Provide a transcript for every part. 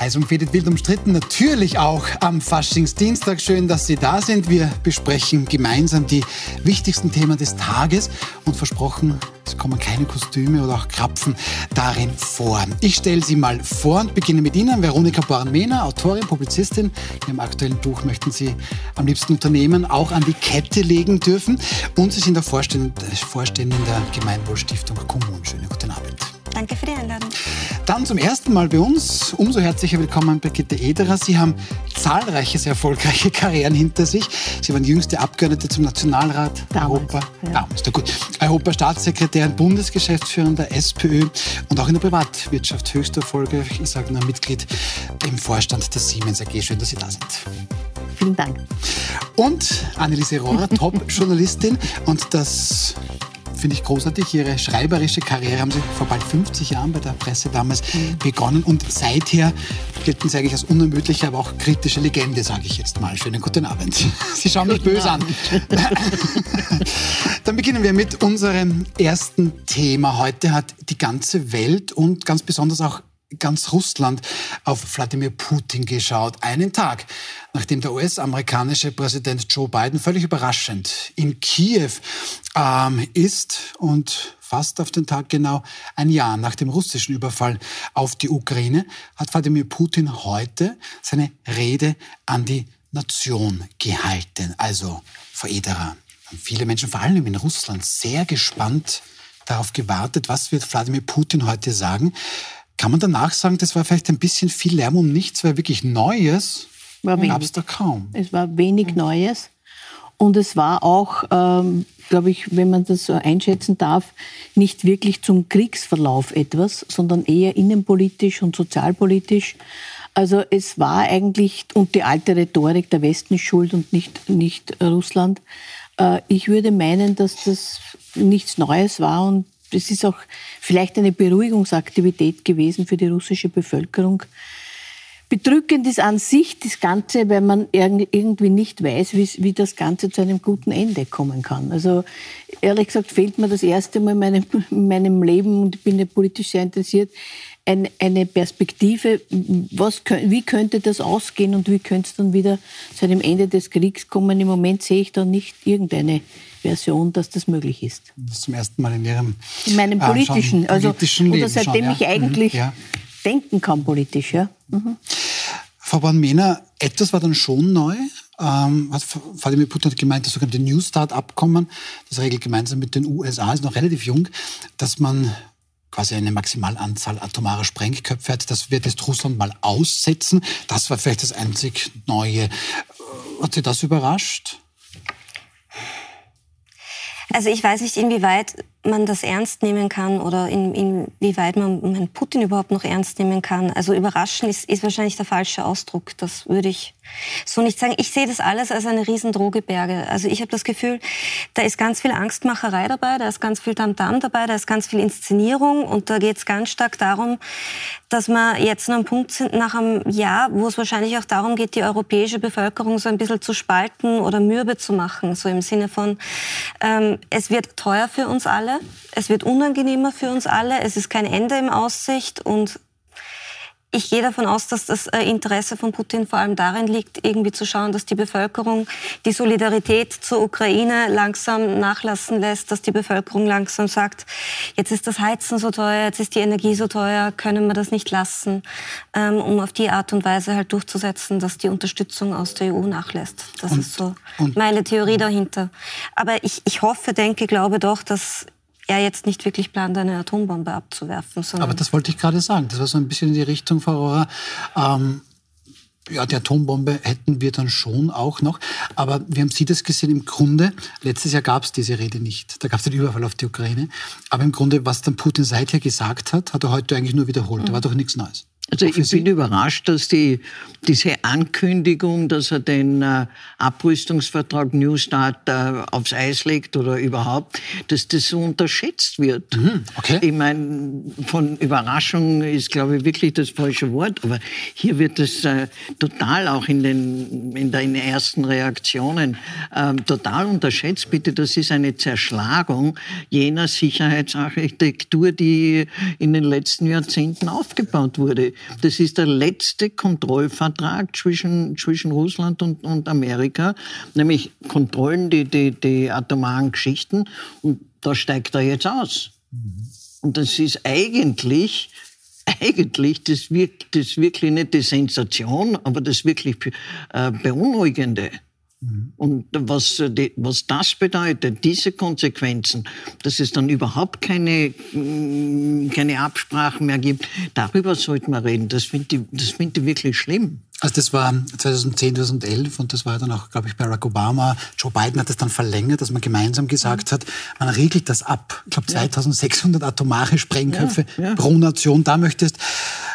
Heiß umfädet, wild umstritten, natürlich auch am Faschingsdienstag. Schön, dass Sie da sind. Wir besprechen gemeinsam die wichtigsten Themen des Tages und versprochen, es kommen keine Kostüme oder auch Krapfen darin vor. Ich stelle Sie mal vor und beginne mit Ihnen. Veronika Born-Mehner, Autorin, Publizistin. In Ihrem aktuellen Buch möchten Sie am liebsten Unternehmen auch an die Kette legen dürfen. Und Sie sind auch Vorständin der Gemeinwohlstiftung Kommun. Schönen guten Abend. Danke für die Einladung. Dann zum ersten Mal bei uns, umso herzlicher willkommen Brigitte Ederer. Sie haben zahlreiche, sehr erfolgreiche Karrieren hinter sich. Sie waren jüngste Abgeordnete zum Nationalrat Damals, Europa. Ja. Damals, na gut. Europa-Staatssekretärin, Bundesgeschäftsführerin der SPÖ und auch in der Privatwirtschaft höchster Erfolge. Ich sage nur Mitglied im Vorstand der Siemens AG. Schön, dass Sie da sind. Vielen Dank. Und Anneliese Rohrer, Top-Journalistin. Und das finde ich großartig. Ihre schreiberische Karriere haben Sie vor bald 50 Jahren bei der Presse damals begonnen und seither gelten Sie eigentlich als unermüdliche, aber auch kritische Legende, sage ich jetzt mal. Schönen guten Abend. Sie schauen mich Guten böse an. Dann beginnen wir mit unserem ersten Thema. Heute hat die ganze Welt und ganz besonders auch ganz Russland auf Wladimir Putin geschaut. Einen Tag, nachdem der US-amerikanische Präsident Joe Biden völlig überraschend in Kiew ähm, ist und fast auf den Tag genau ein Jahr nach dem russischen Überfall auf die Ukraine, hat Wladimir Putin heute seine Rede an die Nation gehalten. Also, Frau Ederer, haben viele Menschen, vor allem in Russland, sehr gespannt darauf gewartet, was wird Wladimir Putin heute sagen. Kann man danach sagen, das war vielleicht ein bisschen viel Lärm um nichts, weil wirklich Neues gab es da kaum. Es war wenig Neues. Und es war auch, ähm, glaube ich, wenn man das so einschätzen darf, nicht wirklich zum Kriegsverlauf etwas, sondern eher innenpolitisch und sozialpolitisch. Also es war eigentlich, und die alte Rhetorik, der Westen ist schuld und nicht, nicht Russland. Äh, ich würde meinen, dass das nichts Neues war und es ist auch vielleicht eine Beruhigungsaktivität gewesen für die russische Bevölkerung. Bedrückend ist an sich das Ganze, weil man irg- irgendwie nicht weiß, wie, wie das Ganze zu einem guten Ende kommen kann. Also ehrlich gesagt fehlt mir das erste Mal in meinem, in meinem Leben, und ich bin ja politisch sehr interessiert, ein, eine Perspektive, was, wie könnte das ausgehen und wie könnte es dann wieder zu einem Ende des Kriegs kommen. Im Moment sehe ich da nicht irgendeine Version, dass das möglich ist. Das zum ersten Mal in Ihrem In meinem äh, politischen, schon also politischen oder Leben seitdem schon, ich ja. eigentlich Mhm, ja. denken kann politisch, ja. Mhm. Frau Born-Mehner, etwas war dann schon neu. Ähm, hat Vladimir Putin hat gemeint, das sogenannte New Start-Abkommen, das regelt gemeinsam mit den USA, ist noch relativ jung, dass man quasi eine Maximalanzahl atomarer Sprengköpfe hat. Das wird jetzt Russland mal aussetzen. Das war vielleicht das einzig Neue. Äh, Hat Sie das überrascht? Also ich weiß nicht, inwieweit man das ernst nehmen kann oder in, inwieweit man, man Putin überhaupt noch ernst nehmen kann. Also überraschen ist, ist wahrscheinlich der falsche Ausdruck. Das würde ich so nicht sagen. Ich sehe das alles als eine riesen Drohgebärge. Also ich habe das Gefühl, da ist ganz viel Angstmacherei dabei, da ist ganz viel Tamtam dabei, da ist ganz viel Inszenierung und da geht es ganz stark darum, dass wir jetzt an einem Punkt sind nach einem Jahr, wo es wahrscheinlich auch darum geht, die europäische Bevölkerung so ein bisschen zu spalten oder mürbe zu machen. So im Sinne von, ähm, es wird teuer für uns alle, es wird unangenehmer für uns alle, es ist kein Ende im Aussicht und ich gehe davon aus, dass das äh, Interesse von Putin vor allem darin liegt, irgendwie zu schauen, dass die Bevölkerung die Solidarität zur Ukraine langsam nachlassen lässt, dass die Bevölkerung langsam sagt, jetzt ist das Heizen so teuer, jetzt ist die Energie so teuer, können wir das nicht lassen, ähm, um auf die Art und Weise halt durchzusetzen, dass die Unterstützung aus der EU nachlässt. Das Und- ist so und- meine Theorie dahinter. Aber ich, ich hoffe, denke, glaube doch, dass er jetzt nicht wirklich plant, eine Atombombe abzuwerfen, sondern Aber das wollte ich gerade sagen. Das war so ein bisschen in die Richtung, Frau Rohrer. Ähm, ja, die Atombombe hätten wir dann schon auch noch. Aber wie haben Sie das gesehen? Im Grunde, letztes Jahr gab es diese Rede nicht. Da gab es den Überfall auf die Ukraine. Aber im Grunde, was dann Putin seither gesagt hat, hat er heute eigentlich nur wiederholt. Da war doch nichts Neues. Also ich bin überrascht, dass die, diese Ankündigung, dass er den äh, Abrüstungsvertrag New Start äh, aufs Eis legt oder überhaupt, dass das so unterschätzt wird. Mhm, okay. Ich meine, von Überraschung ist, glaube ich, wirklich das falsche Wort, aber hier wird es äh, total auch in den, in den ersten Reaktionen ähm, total unterschätzt. Bitte, das ist eine Zerschlagung jener Sicherheitsarchitektur, die in den letzten Jahrzehnten aufgebaut wurde. Das ist der letzte Kontrollvertrag zwischen, zwischen Russland und, und Amerika, nämlich Kontrollen, die, die, die atomaren Geschichten. Und da steigt er jetzt aus. Mhm. Und das ist eigentlich eigentlich das, das wirklich nicht die Sensation, aber das wirklich äh, Beunruhigende. Und was, was das bedeutet, diese Konsequenzen, dass es dann überhaupt keine, mm, keine Absprachen mehr gibt, darüber sollten wir reden. Das finde ich, das find ich wirklich schlimm. Also das war 2010, 2011 und das war dann auch, glaube ich, Barack Obama. Joe Biden hat das dann verlängert, dass man gemeinsam gesagt hat, man riegelt das ab. Ich glaube, 2600 atomare Sprengköpfe ja, ja. pro Nation. Da möchtest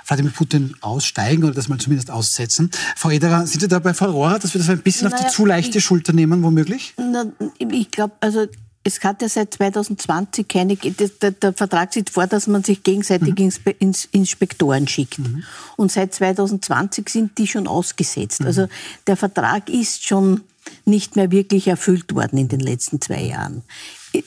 Wladimir Putin aussteigen oder das mal zumindest aussetzen. Frau Ederer, sind Sie da bei Frau Rohrer, dass wir das ein bisschen naja, auf die zu leichte ich, Schulter nehmen, womöglich? Na, ich glaube, also es hat ja seit 2020 keine, der, der, Vertrag sieht vor, dass man sich gegenseitig mhm. Inspe, Inspektoren schickt. Mhm. Und seit 2020 sind die schon ausgesetzt. Mhm. Also der Vertrag ist schon nicht mehr wirklich erfüllt worden in den letzten zwei Jahren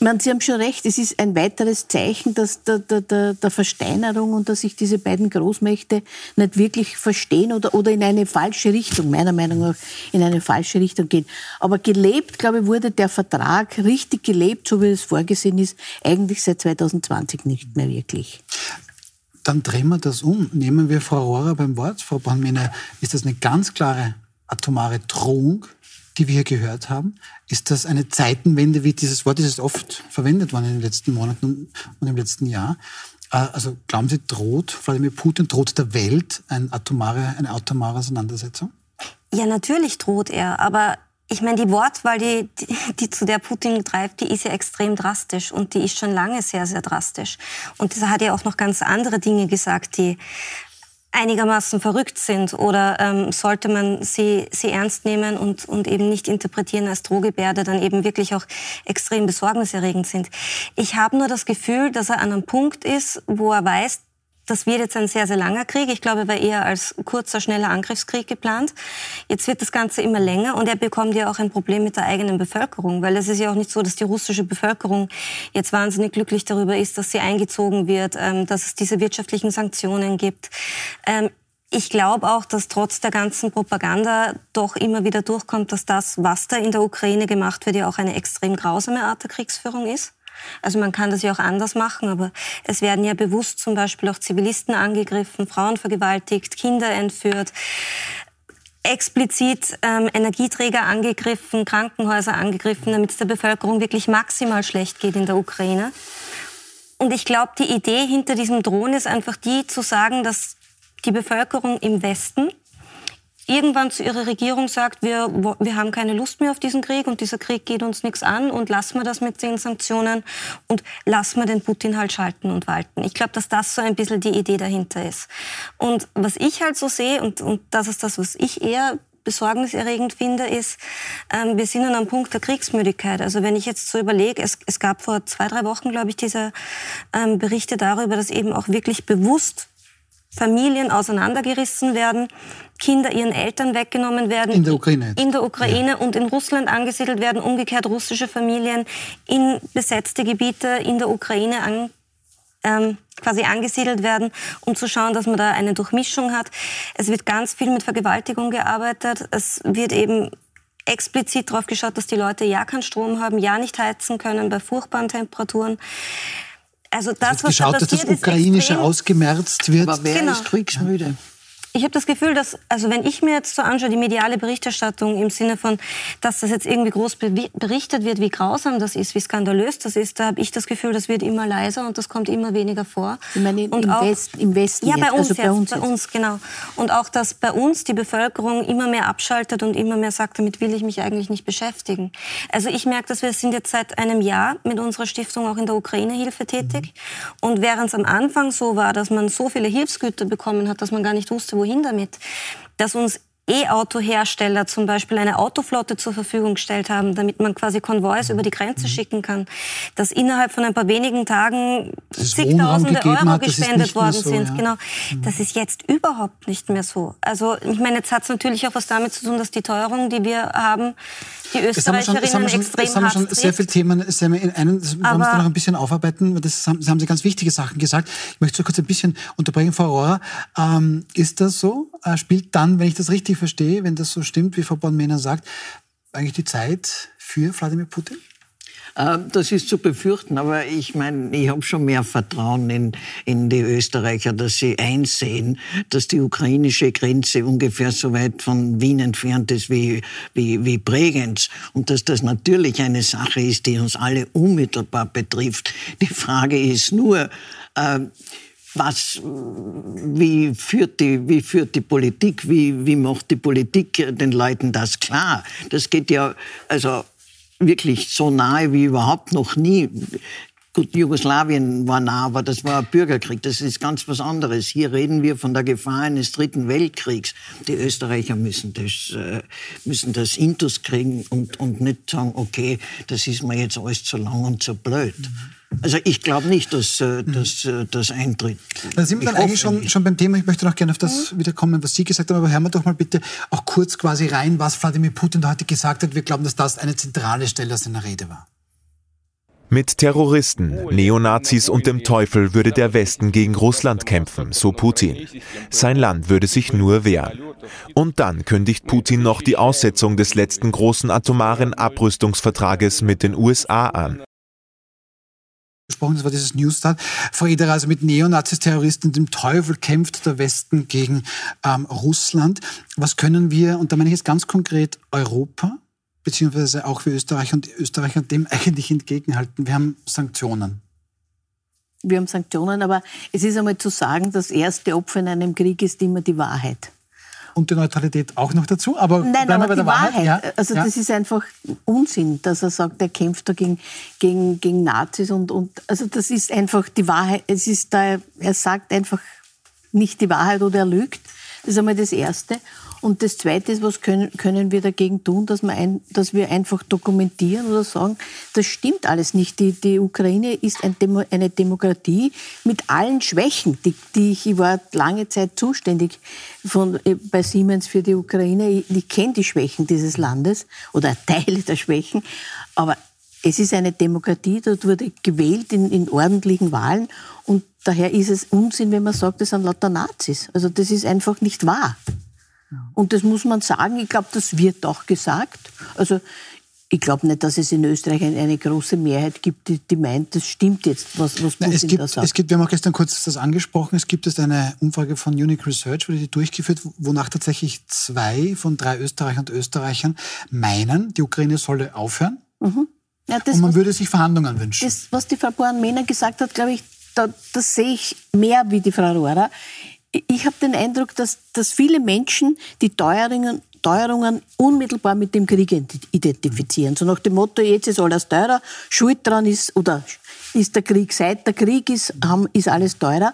meine, Sie haben schon recht, es ist ein weiteres Zeichen dass der, der, der, Versteinerung und dass sich diese beiden Großmächte nicht wirklich verstehen oder, oder in eine falsche Richtung, meiner Meinung nach, in eine falsche Richtung gehen. Aber gelebt, glaube ich, wurde der Vertrag richtig gelebt, so wie es vorgesehen ist, eigentlich seit 2020 nicht mehr wirklich. Dann drehen wir das um. Nehmen wir Frau Rohrer beim Wort. Frau Brandmine, ist das eine ganz klare atomare Drohung die wir hier gehört haben? Ist das eine Zeitenwende, wie dieses Wort ist oft verwendet worden in den letzten Monaten und im letzten Jahr? Äh, also glauben Sie, droht Wladimir Putin, droht der Welt eine atomare, eine atomare Auseinandersetzung? Ja, natürlich droht er, aber ich meine, die Wortwahl, die, die, die, zu der Putin greift, die ist ja extrem drastisch und die ist schon lange sehr, sehr drastisch. Und er hat ja auch noch ganz andere Dinge gesagt, die einigermaßen verrückt sind oder ähm, sollte man sie, sie ernst nehmen und, und eben nicht interpretieren als Drohgebärde, dann eben wirklich auch extrem besorgniserregend sind. Ich habe nur das Gefühl, dass er an einem Punkt ist, wo er weiß, das wird jetzt ein sehr, sehr langer Krieg. Ich glaube, er war eher als kurzer, schneller Angriffskrieg geplant. Jetzt wird das Ganze immer länger und er bekommt ja auch ein Problem mit der eigenen Bevölkerung, weil es ist ja auch nicht so, dass die russische Bevölkerung jetzt wahnsinnig glücklich darüber ist, dass sie eingezogen wird, ähm, dass es diese wirtschaftlichen Sanktionen gibt. Ähm, ich glaube auch, dass trotz der ganzen Propaganda doch immer wieder durchkommt, dass das, was da in der Ukraine gemacht wird, ja auch eine extrem grausame Art der Kriegsführung ist. Also man kann das ja auch anders machen, aber es werden ja bewusst zum Beispiel auch Zivilisten angegriffen, Frauen vergewaltigt, Kinder entführt explizit ähm, Energieträger angegriffen, Krankenhäuser angegriffen, damit es der Bevölkerung wirklich maximal schlecht geht in der Ukraine. Und ich glaube, die Idee hinter diesem Drohnen ist einfach die, zu sagen, dass die Bevölkerung im Westen irgendwann zu ihrer Regierung sagt, wir, wir haben keine Lust mehr auf diesen Krieg und dieser Krieg geht uns nichts an und lassen wir das mit den Sanktionen und lassen wir den Putin halt schalten und walten. Ich glaube, dass das so ein bisschen die Idee dahinter ist. Und was ich halt so sehe, und, und das ist das, was ich eher besorgniserregend finde, ist, ähm, wir sind an einem Punkt der Kriegsmüdigkeit. Also wenn ich jetzt so überlege, es, es gab vor zwei, drei Wochen, glaube ich, diese ähm, Berichte darüber, dass eben auch wirklich bewusst Familien auseinandergerissen werden, Kinder ihren Eltern weggenommen werden. In der Ukraine. In der Ukraine ja. und in Russland angesiedelt werden, umgekehrt russische Familien in besetzte Gebiete in der Ukraine an, ähm, quasi angesiedelt werden, um zu schauen, dass man da eine Durchmischung hat. Es wird ganz viel mit Vergewaltigung gearbeitet. Es wird eben explizit darauf geschaut, dass die Leute ja keinen Strom haben, ja nicht heizen können bei furchtbaren Temperaturen. Also das, was geschaut, da passiert, dass das Ukrainische ausgemerzt wird. Aber wer genau. ist kriegsmüde? Ich habe das Gefühl, dass, also wenn ich mir jetzt so anschaue, die mediale Berichterstattung im Sinne von, dass das jetzt irgendwie groß berichtet wird, wie grausam das ist, wie skandalös das ist, da habe ich das Gefühl, das wird immer leiser und das kommt immer weniger vor. Ich meine, und im, auch, West, im Westen Ja, bei uns, also bei, uns, bei uns, genau. Und auch, dass bei uns die Bevölkerung immer mehr abschaltet und immer mehr sagt, damit will ich mich eigentlich nicht beschäftigen. Also ich merke, dass wir sind jetzt seit einem Jahr mit unserer Stiftung auch in der Ukraine-Hilfe tätig. Und während es am Anfang so war, dass man so viele Hilfsgüter bekommen hat, dass man gar nicht wusste, wohin damit, dass uns E-Auto-Hersteller zum Beispiel eine Autoflotte zur Verfügung gestellt haben, damit man quasi Konvois über die Grenze mhm. schicken kann, dass innerhalb von ein paar wenigen Tagen zigtausende Euro hat, gespendet worden so, sind. Ja. Genau. Mhm. Das ist jetzt überhaupt nicht mehr so. Also ich meine, jetzt hat es natürlich auch was damit zu tun, dass die Teuerung, die wir haben, die Österreicherinnen das haben wir schon, das haben wir schon, das haben wir schon sehr viele Themen, sehr in einen, das wollen wir noch ein bisschen aufarbeiten, das haben, das haben Sie ganz wichtige Sachen gesagt. Ich möchte so kurz ein bisschen unterbrechen, Frau Rohrer. Ähm, ist das so? Äh, spielt dann, wenn ich das richtig verstehe, wenn das so stimmt, wie Frau Born-Mehner sagt, eigentlich die Zeit für Wladimir Putin? Ähm, das ist zu befürchten, aber ich meine, ich habe schon mehr Vertrauen in, in die Österreicher, dass sie einsehen, dass die ukrainische Grenze ungefähr so weit von Wien entfernt ist wie, wie, wie Bregenz und dass das natürlich eine Sache ist, die uns alle unmittelbar betrifft. Die Frage ist nur, äh, was, wie führt die, wie führt die Politik, wie, wie macht die Politik den Leuten das klar? Das geht ja, also wirklich so nahe wie überhaupt noch nie. Gut, Jugoslawien war nah, aber das war ein Bürgerkrieg. Das ist ganz was anderes. Hier reden wir von der Gefahr eines dritten Weltkriegs. Die Österreicher müssen das, äh, müssen das Intus kriegen und, und nicht sagen, okay, das ist mir jetzt alles zu lang und zu blöd. Also ich glaube nicht, dass äh, das mhm. eintritt. Da sind wir dann eigentlich schon, schon beim Thema. Ich möchte noch gerne auf das mhm. wiederkommen, was Sie gesagt haben. Aber hören wir doch mal bitte auch kurz quasi rein, was Wladimir Putin da heute gesagt hat. Wir glauben, dass das eine zentrale Stelle seiner Rede war. Mit Terroristen, Neonazis und dem Teufel würde der Westen gegen Russland kämpfen, so Putin. Sein Land würde sich nur wehren. Und dann kündigt Putin noch die Aussetzung des letzten großen atomaren Abrüstungsvertrages mit den USA an gesprochen, das war dieses Newsstart. Frau also mit Neonazis, Terroristen, dem Teufel kämpft der Westen gegen ähm, Russland. Was können wir, und da meine ich jetzt ganz konkret Europa, beziehungsweise auch für Österreich und Österreicher dem eigentlich entgegenhalten? Wir haben Sanktionen. Wir haben Sanktionen, aber es ist einmal zu sagen, das erste Opfer in einem Krieg ist immer die Wahrheit und die Neutralität auch noch dazu. Aber Nein, aber die Wahrheit. Wahrheit. Ja, also ja. das ist einfach Unsinn, dass er sagt, er kämpft da gegen, gegen, gegen Nazis und, und also das ist einfach die Wahrheit. Es ist da, er sagt einfach nicht die Wahrheit oder er lügt. Das ist einmal das Erste. Und das Zweite ist, was können, können wir dagegen tun, dass wir, ein, dass wir einfach dokumentieren oder sagen, das stimmt alles nicht. Die, die Ukraine ist ein Demo, eine Demokratie mit allen Schwächen, die, die ich, ich war lange Zeit zuständig von, äh, bei Siemens für die Ukraine. Ich, ich kenne die Schwächen dieses Landes oder Teile der Schwächen. Aber es ist eine Demokratie, dort wurde gewählt in, in ordentlichen Wahlen und daher ist es Unsinn, wenn man sagt, das sind lauter Nazis. Also das ist einfach nicht wahr. Und das muss man sagen. Ich glaube, das wird auch gesagt. Also ich glaube nicht, dass es in Österreich eine, große Mehrheit gibt, die, die, meint, das stimmt jetzt, was, was Putin Nein, es gibt, da sagt. Es gibt, wir haben auch gestern kurz das angesprochen, es gibt jetzt eine Umfrage von Unique Research, wurde die durchgeführt, wonach tatsächlich zwei von drei Österreichern und Österreichern meinen, die Ukraine solle aufhören. Mhm. Ja, das, und man was, würde sich Verhandlungen wünschen. Das, was die Frau Born-Mehner gesagt hat, glaube ich, da, das sehe ich mehr wie die Frau Rohrer ich habe den Eindruck, dass, dass viele Menschen die Teuerungen, Teuerungen unmittelbar mit dem Krieg identifizieren. So nach dem Motto, jetzt ist alles teurer, Schuld dran ist, oder ist der Krieg, seit der Krieg ist, ist alles teurer.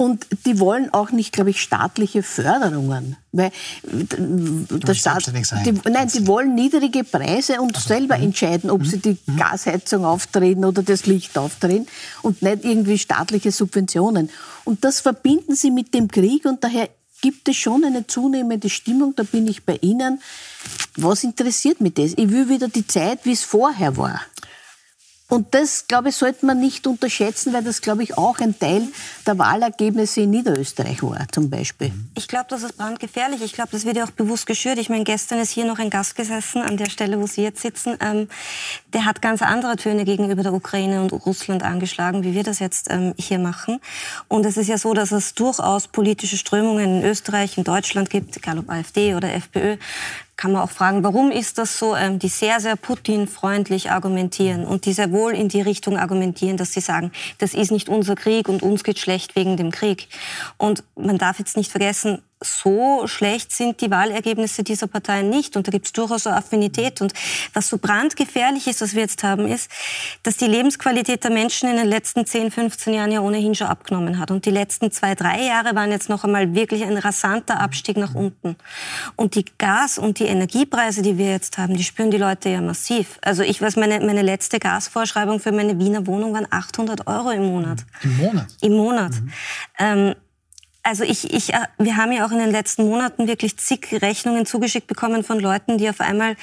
Und die wollen auch nicht, glaube ich, staatliche Förderungen. Weil der Staat, die, nein, die wollen niedrige Preise und also, selber mh. entscheiden, ob mh. sie die mh. Gasheizung aufdrehen oder das Licht aufdrehen und nicht irgendwie staatliche Subventionen. Und das verbinden sie mit dem Krieg und daher gibt es schon eine zunehmende Stimmung, da bin ich bei Ihnen. Was interessiert mich das? Ich will wieder die Zeit, wie es vorher war. Und das, glaube ich, sollte man nicht unterschätzen, weil das, glaube ich, auch ein Teil der Wahlergebnisse in Niederösterreich war, zum Beispiel. Ich glaube, das ist brandgefährlich. Ich glaube, das wird ja auch bewusst geschürt. Ich meine, gestern ist hier noch ein Gast gesessen, an der Stelle, wo Sie jetzt sitzen. Ähm, der hat ganz andere Töne gegenüber der Ukraine und Russland angeschlagen, wie wir das jetzt ähm, hier machen. Und es ist ja so, dass es durchaus politische Strömungen in Österreich, in Deutschland gibt, egal ob AfD oder FPÖ, kann man auch fragen, warum ist das so, ähm, die sehr, sehr Putin-freundlich argumentieren und die sehr wohl in die Richtung argumentieren, dass sie sagen, das ist nicht unser Krieg und uns geht schlecht wegen dem Krieg. Und man darf jetzt nicht vergessen, so schlecht sind die Wahlergebnisse dieser Parteien nicht. Und da gibt es durchaus eine Affinität. Und was so brandgefährlich ist, was wir jetzt haben, ist, dass die Lebensqualität der Menschen in den letzten 10, 15 Jahren ja ohnehin schon abgenommen hat. Und die letzten zwei, drei Jahre waren jetzt noch einmal wirklich ein rasanter Abstieg nach unten. Und die Gas- und die Energiepreise, die wir jetzt haben, die spüren die Leute ja massiv. Also ich weiß, meine, meine letzte Gasvorschreibung für meine Wiener Wohnung waren 800 Euro im Monat. Im Monat? Im Monat. Mhm. Ähm, also ich, ich, äh, wir haben ja auch in den letzten Monaten wirklich zig Rechnungen zugeschickt bekommen von Leuten, die auf einmal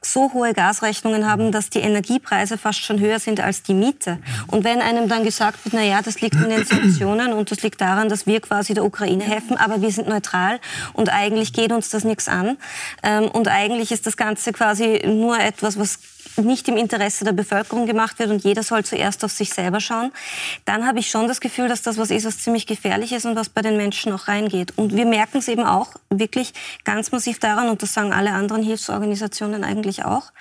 so hohe Gasrechnungen haben, dass die Energiepreise fast schon höher sind als die Miete. Und wenn einem dann gesagt wird, na ja, das liegt in den Sanktionen und das liegt daran, dass wir quasi der Ukraine helfen, aber wir sind neutral und eigentlich geht uns das nichts an ähm, und eigentlich ist das Ganze quasi nur etwas, was nicht im Interesse der Bevölkerung gemacht wird und jeder soll zuerst auf sich selber schauen, dann habe ich schon das Gefühl, dass das was ist, was ziemlich gefährlich ist und was bei den Menschen auch reingeht. Und wir merken es eben auch wirklich ganz massiv daran, und das sagen alle anderen Hilfsorganisationen eigentlich auch,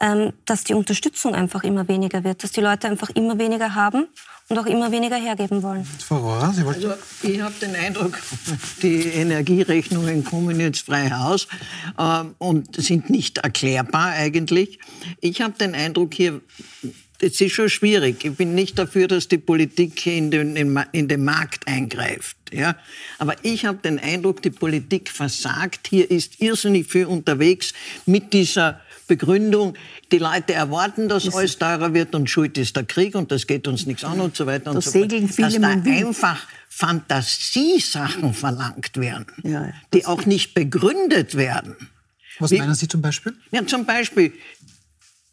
ähm, dass die Unterstützung einfach immer weniger wird, dass die Leute einfach immer weniger haben und auch immer weniger hergeben wollen. Frau Rohr, Sie wollten... Also ich habe den Eindruck, die Energierechnungen kommen jetzt frei Haus äh, und sind nicht erklärbar eigentlich. Ich habe den Eindruck hier, es ist schon schwierig. Ich bin nicht dafür, dass die Politik in den, in den Markt eingreift. Ja? Aber ich habe den Eindruck, die Politik versagt. Hier ist irrsinnig viel unterwegs mit dieser Begründung, die Leute erwarten, dass das alles teurer wird und schuld ist der Krieg und das geht uns nichts an und so weiter und so fort. Dass da einfach Fantasiesachen verlangt werden, ja, die auch nicht begründet werden. Was Wie, meinen Sie zum Beispiel? Ja, zum Beispiel,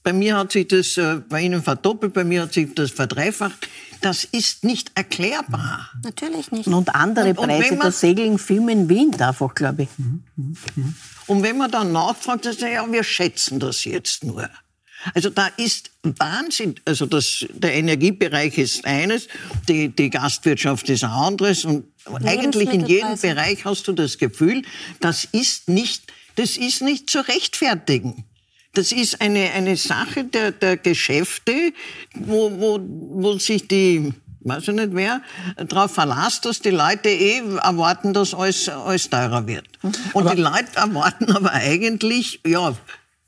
bei mir hat sich das äh, bei Ihnen verdoppelt, bei mir hat sich das verdreifacht. Das ist nicht erklärbar. Natürlich nicht. Und andere und, und Preise, da segeln Filme in Wien einfach, glaube ich. Mhm, mhm, mhm. Und wenn man dann nachfragt, dann sagt ja, wir schätzen das jetzt nur. Also da ist Wahnsinn. Also das, der Energiebereich ist eines, die, die Gastwirtschaft ist ein anderes. Und eigentlich in jedem Bereich hast du das Gefühl, das ist nicht, das ist nicht zu rechtfertigen. Das ist eine, eine Sache der, der Geschäfte, wo, wo, wo sich die weiß ich nicht wer, darauf verlasst, dass die Leute eh erwarten, dass alles, alles teurer wird. Mhm. Und aber die Leute erwarten aber eigentlich, ja,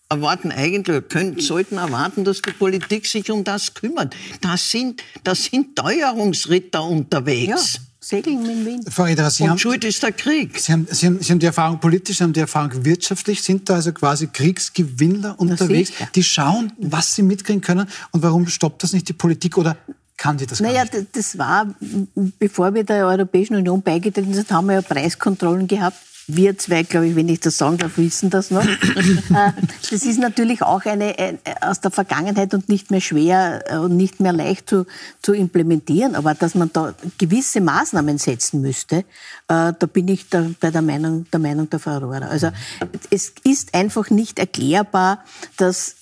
erwarten eigentlich, können, sollten erwarten, dass die Politik sich um das kümmert. Das sind, das sind Teuerungsritter unterwegs. Ja. Segeln mit Wien. Frau Ederer, Sie Und haben, schuld ist der Krieg. Sie haben, Sie, haben, Sie haben die Erfahrung politisch, Sie haben die Erfahrung wirtschaftlich, sind da also quasi Kriegsgewinner unterwegs, die schauen, was sie mitkriegen können und warum stoppt das nicht die Politik oder kann die das naja, nicht? das war, bevor wir der Europäischen Union beigetreten sind, haben wir ja Preiskontrollen gehabt. Wir zwei, glaube ich, wenn ich das sagen darf, wissen das noch. Äh, das ist natürlich auch eine, eine, aus der Vergangenheit und nicht mehr schwer äh, und nicht mehr leicht zu, zu implementieren. Aber dass man da gewisse Maßnahmen setzen müsste, äh, da bin ich da bei der Meinung, der Meinung der Frau Aurora. Also es ist einfach nicht erklärbar, dass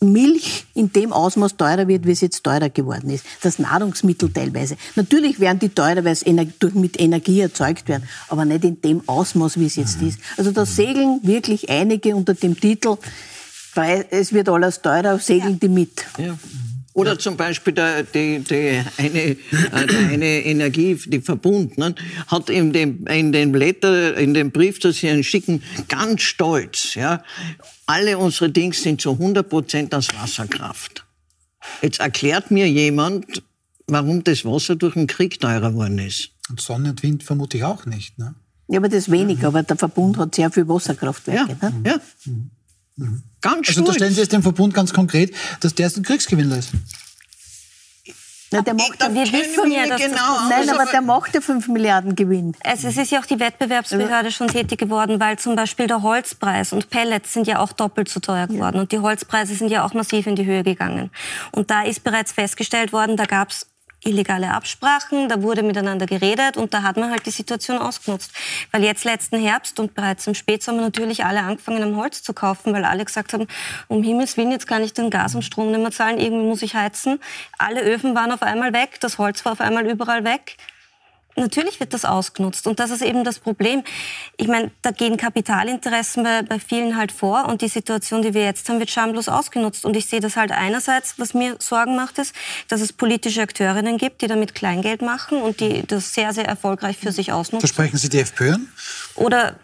Milch in dem Ausmaß teurer wird, wie es jetzt teurer geworden ist. Das Nahrungsmittel teilweise. Natürlich werden die teurer, weil es mit Energie erzeugt werden, aber nicht in dem Ausmaß, wie es jetzt ist. Also da segeln wirklich einige unter dem Titel, es wird alles teurer, segeln die mit. Ja. Oder zum Beispiel der, die, die eine, äh, der eine Energie, die Verbund, ne, hat in dem, in dem Letter, in dem Brief, das sie ihnen schicken, ganz stolz, ja, alle unsere Dings sind zu 100 Prozent aus Wasserkraft. Jetzt erklärt mir jemand, warum das Wasser durch den Krieg teurer geworden ist. Und Sonne und Wind vermute ich auch nicht, ne? Ja, aber das ist wenig, mhm. aber der Verbund hat sehr viel Wasserkraftwerke. Ja, ne? ja. Mhm. Mhm. Ganz Also unterstellen Sie jetzt dem Verbund ganz konkret, dass der ein Kriegsgewinner ist. Na, der macht ja, wir wissen ja, dass genau das Nein, aber der macht ja 5 Milliarden Gewinn. Also es ist ja auch die Wettbewerbsbehörde schon tätig geworden, weil zum Beispiel der Holzpreis und Pellets sind ja auch doppelt so teuer geworden. Ja. Und die Holzpreise sind ja auch massiv in die Höhe gegangen. Und da ist bereits festgestellt worden, da gab es illegale Absprachen, da wurde miteinander geredet und da hat man halt die Situation ausgenutzt. Weil jetzt letzten Herbst und bereits im Spätsommer natürlich alle angefangen haben Holz zu kaufen, weil alle gesagt haben, um Himmels Willen, jetzt kann ich den Gas und Strom nicht mehr zahlen, irgendwie muss ich heizen. Alle Öfen waren auf einmal weg, das Holz war auf einmal überall weg. Natürlich wird das ausgenutzt. Und das ist eben das Problem. Ich meine, da gehen Kapitalinteressen bei, bei vielen halt vor und die Situation, die wir jetzt haben, wird schamlos ausgenutzt. Und ich sehe das halt einerseits, was mir Sorgen macht, ist, dass es politische Akteurinnen gibt, die damit Kleingeld machen und die das sehr, sehr erfolgreich für sich ausnutzen. Versprechen Sie die FPÖ? Oder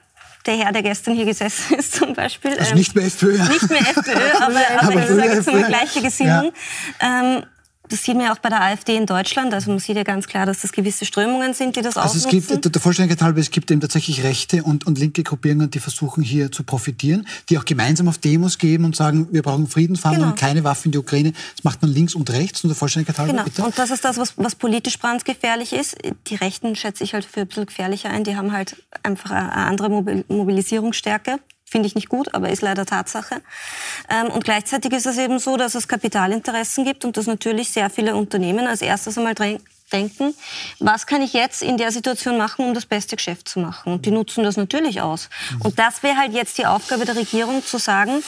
der Herr, der gestern hier gesessen ist zum Beispiel. Also nicht mehr FPÖ. Nicht mehr FPÖ, aber, aber, aber ich sage jetzt mal gleiche Gesinnung. Ja. Ähm, das sieht man ja auch bei der AfD in Deutschland. Also man sieht ja ganz klar, dass das gewisse Strömungen sind, die das also ausnutzen. Es gibt, der Vollständigkeit halber, es gibt eben tatsächlich rechte und, und linke Gruppierungen, die versuchen hier zu profitieren, die auch gemeinsam auf Demos geben und sagen, wir brauchen Friedensverhandlungen, genau. keine Waffen in die Ukraine. Das macht man links und rechts und der Vollständigkeit halber, genau. bitte. Und das ist das, was, was politisch brandgefährlich ist. Die Rechten schätze ich halt für ein bisschen gefährlicher ein. Die haben halt einfach eine andere Mobilisierungsstärke finde ich nicht gut, aber ist leider Tatsache. Ähm, und gleichzeitig ist es eben so, dass es Kapitalinteressen gibt und dass natürlich sehr viele Unternehmen als erstes einmal denken, was kann ich jetzt in der Situation machen, um das beste Geschäft zu machen. Und die nutzen das natürlich aus. Und das wäre halt jetzt die Aufgabe der Regierung zu sagen,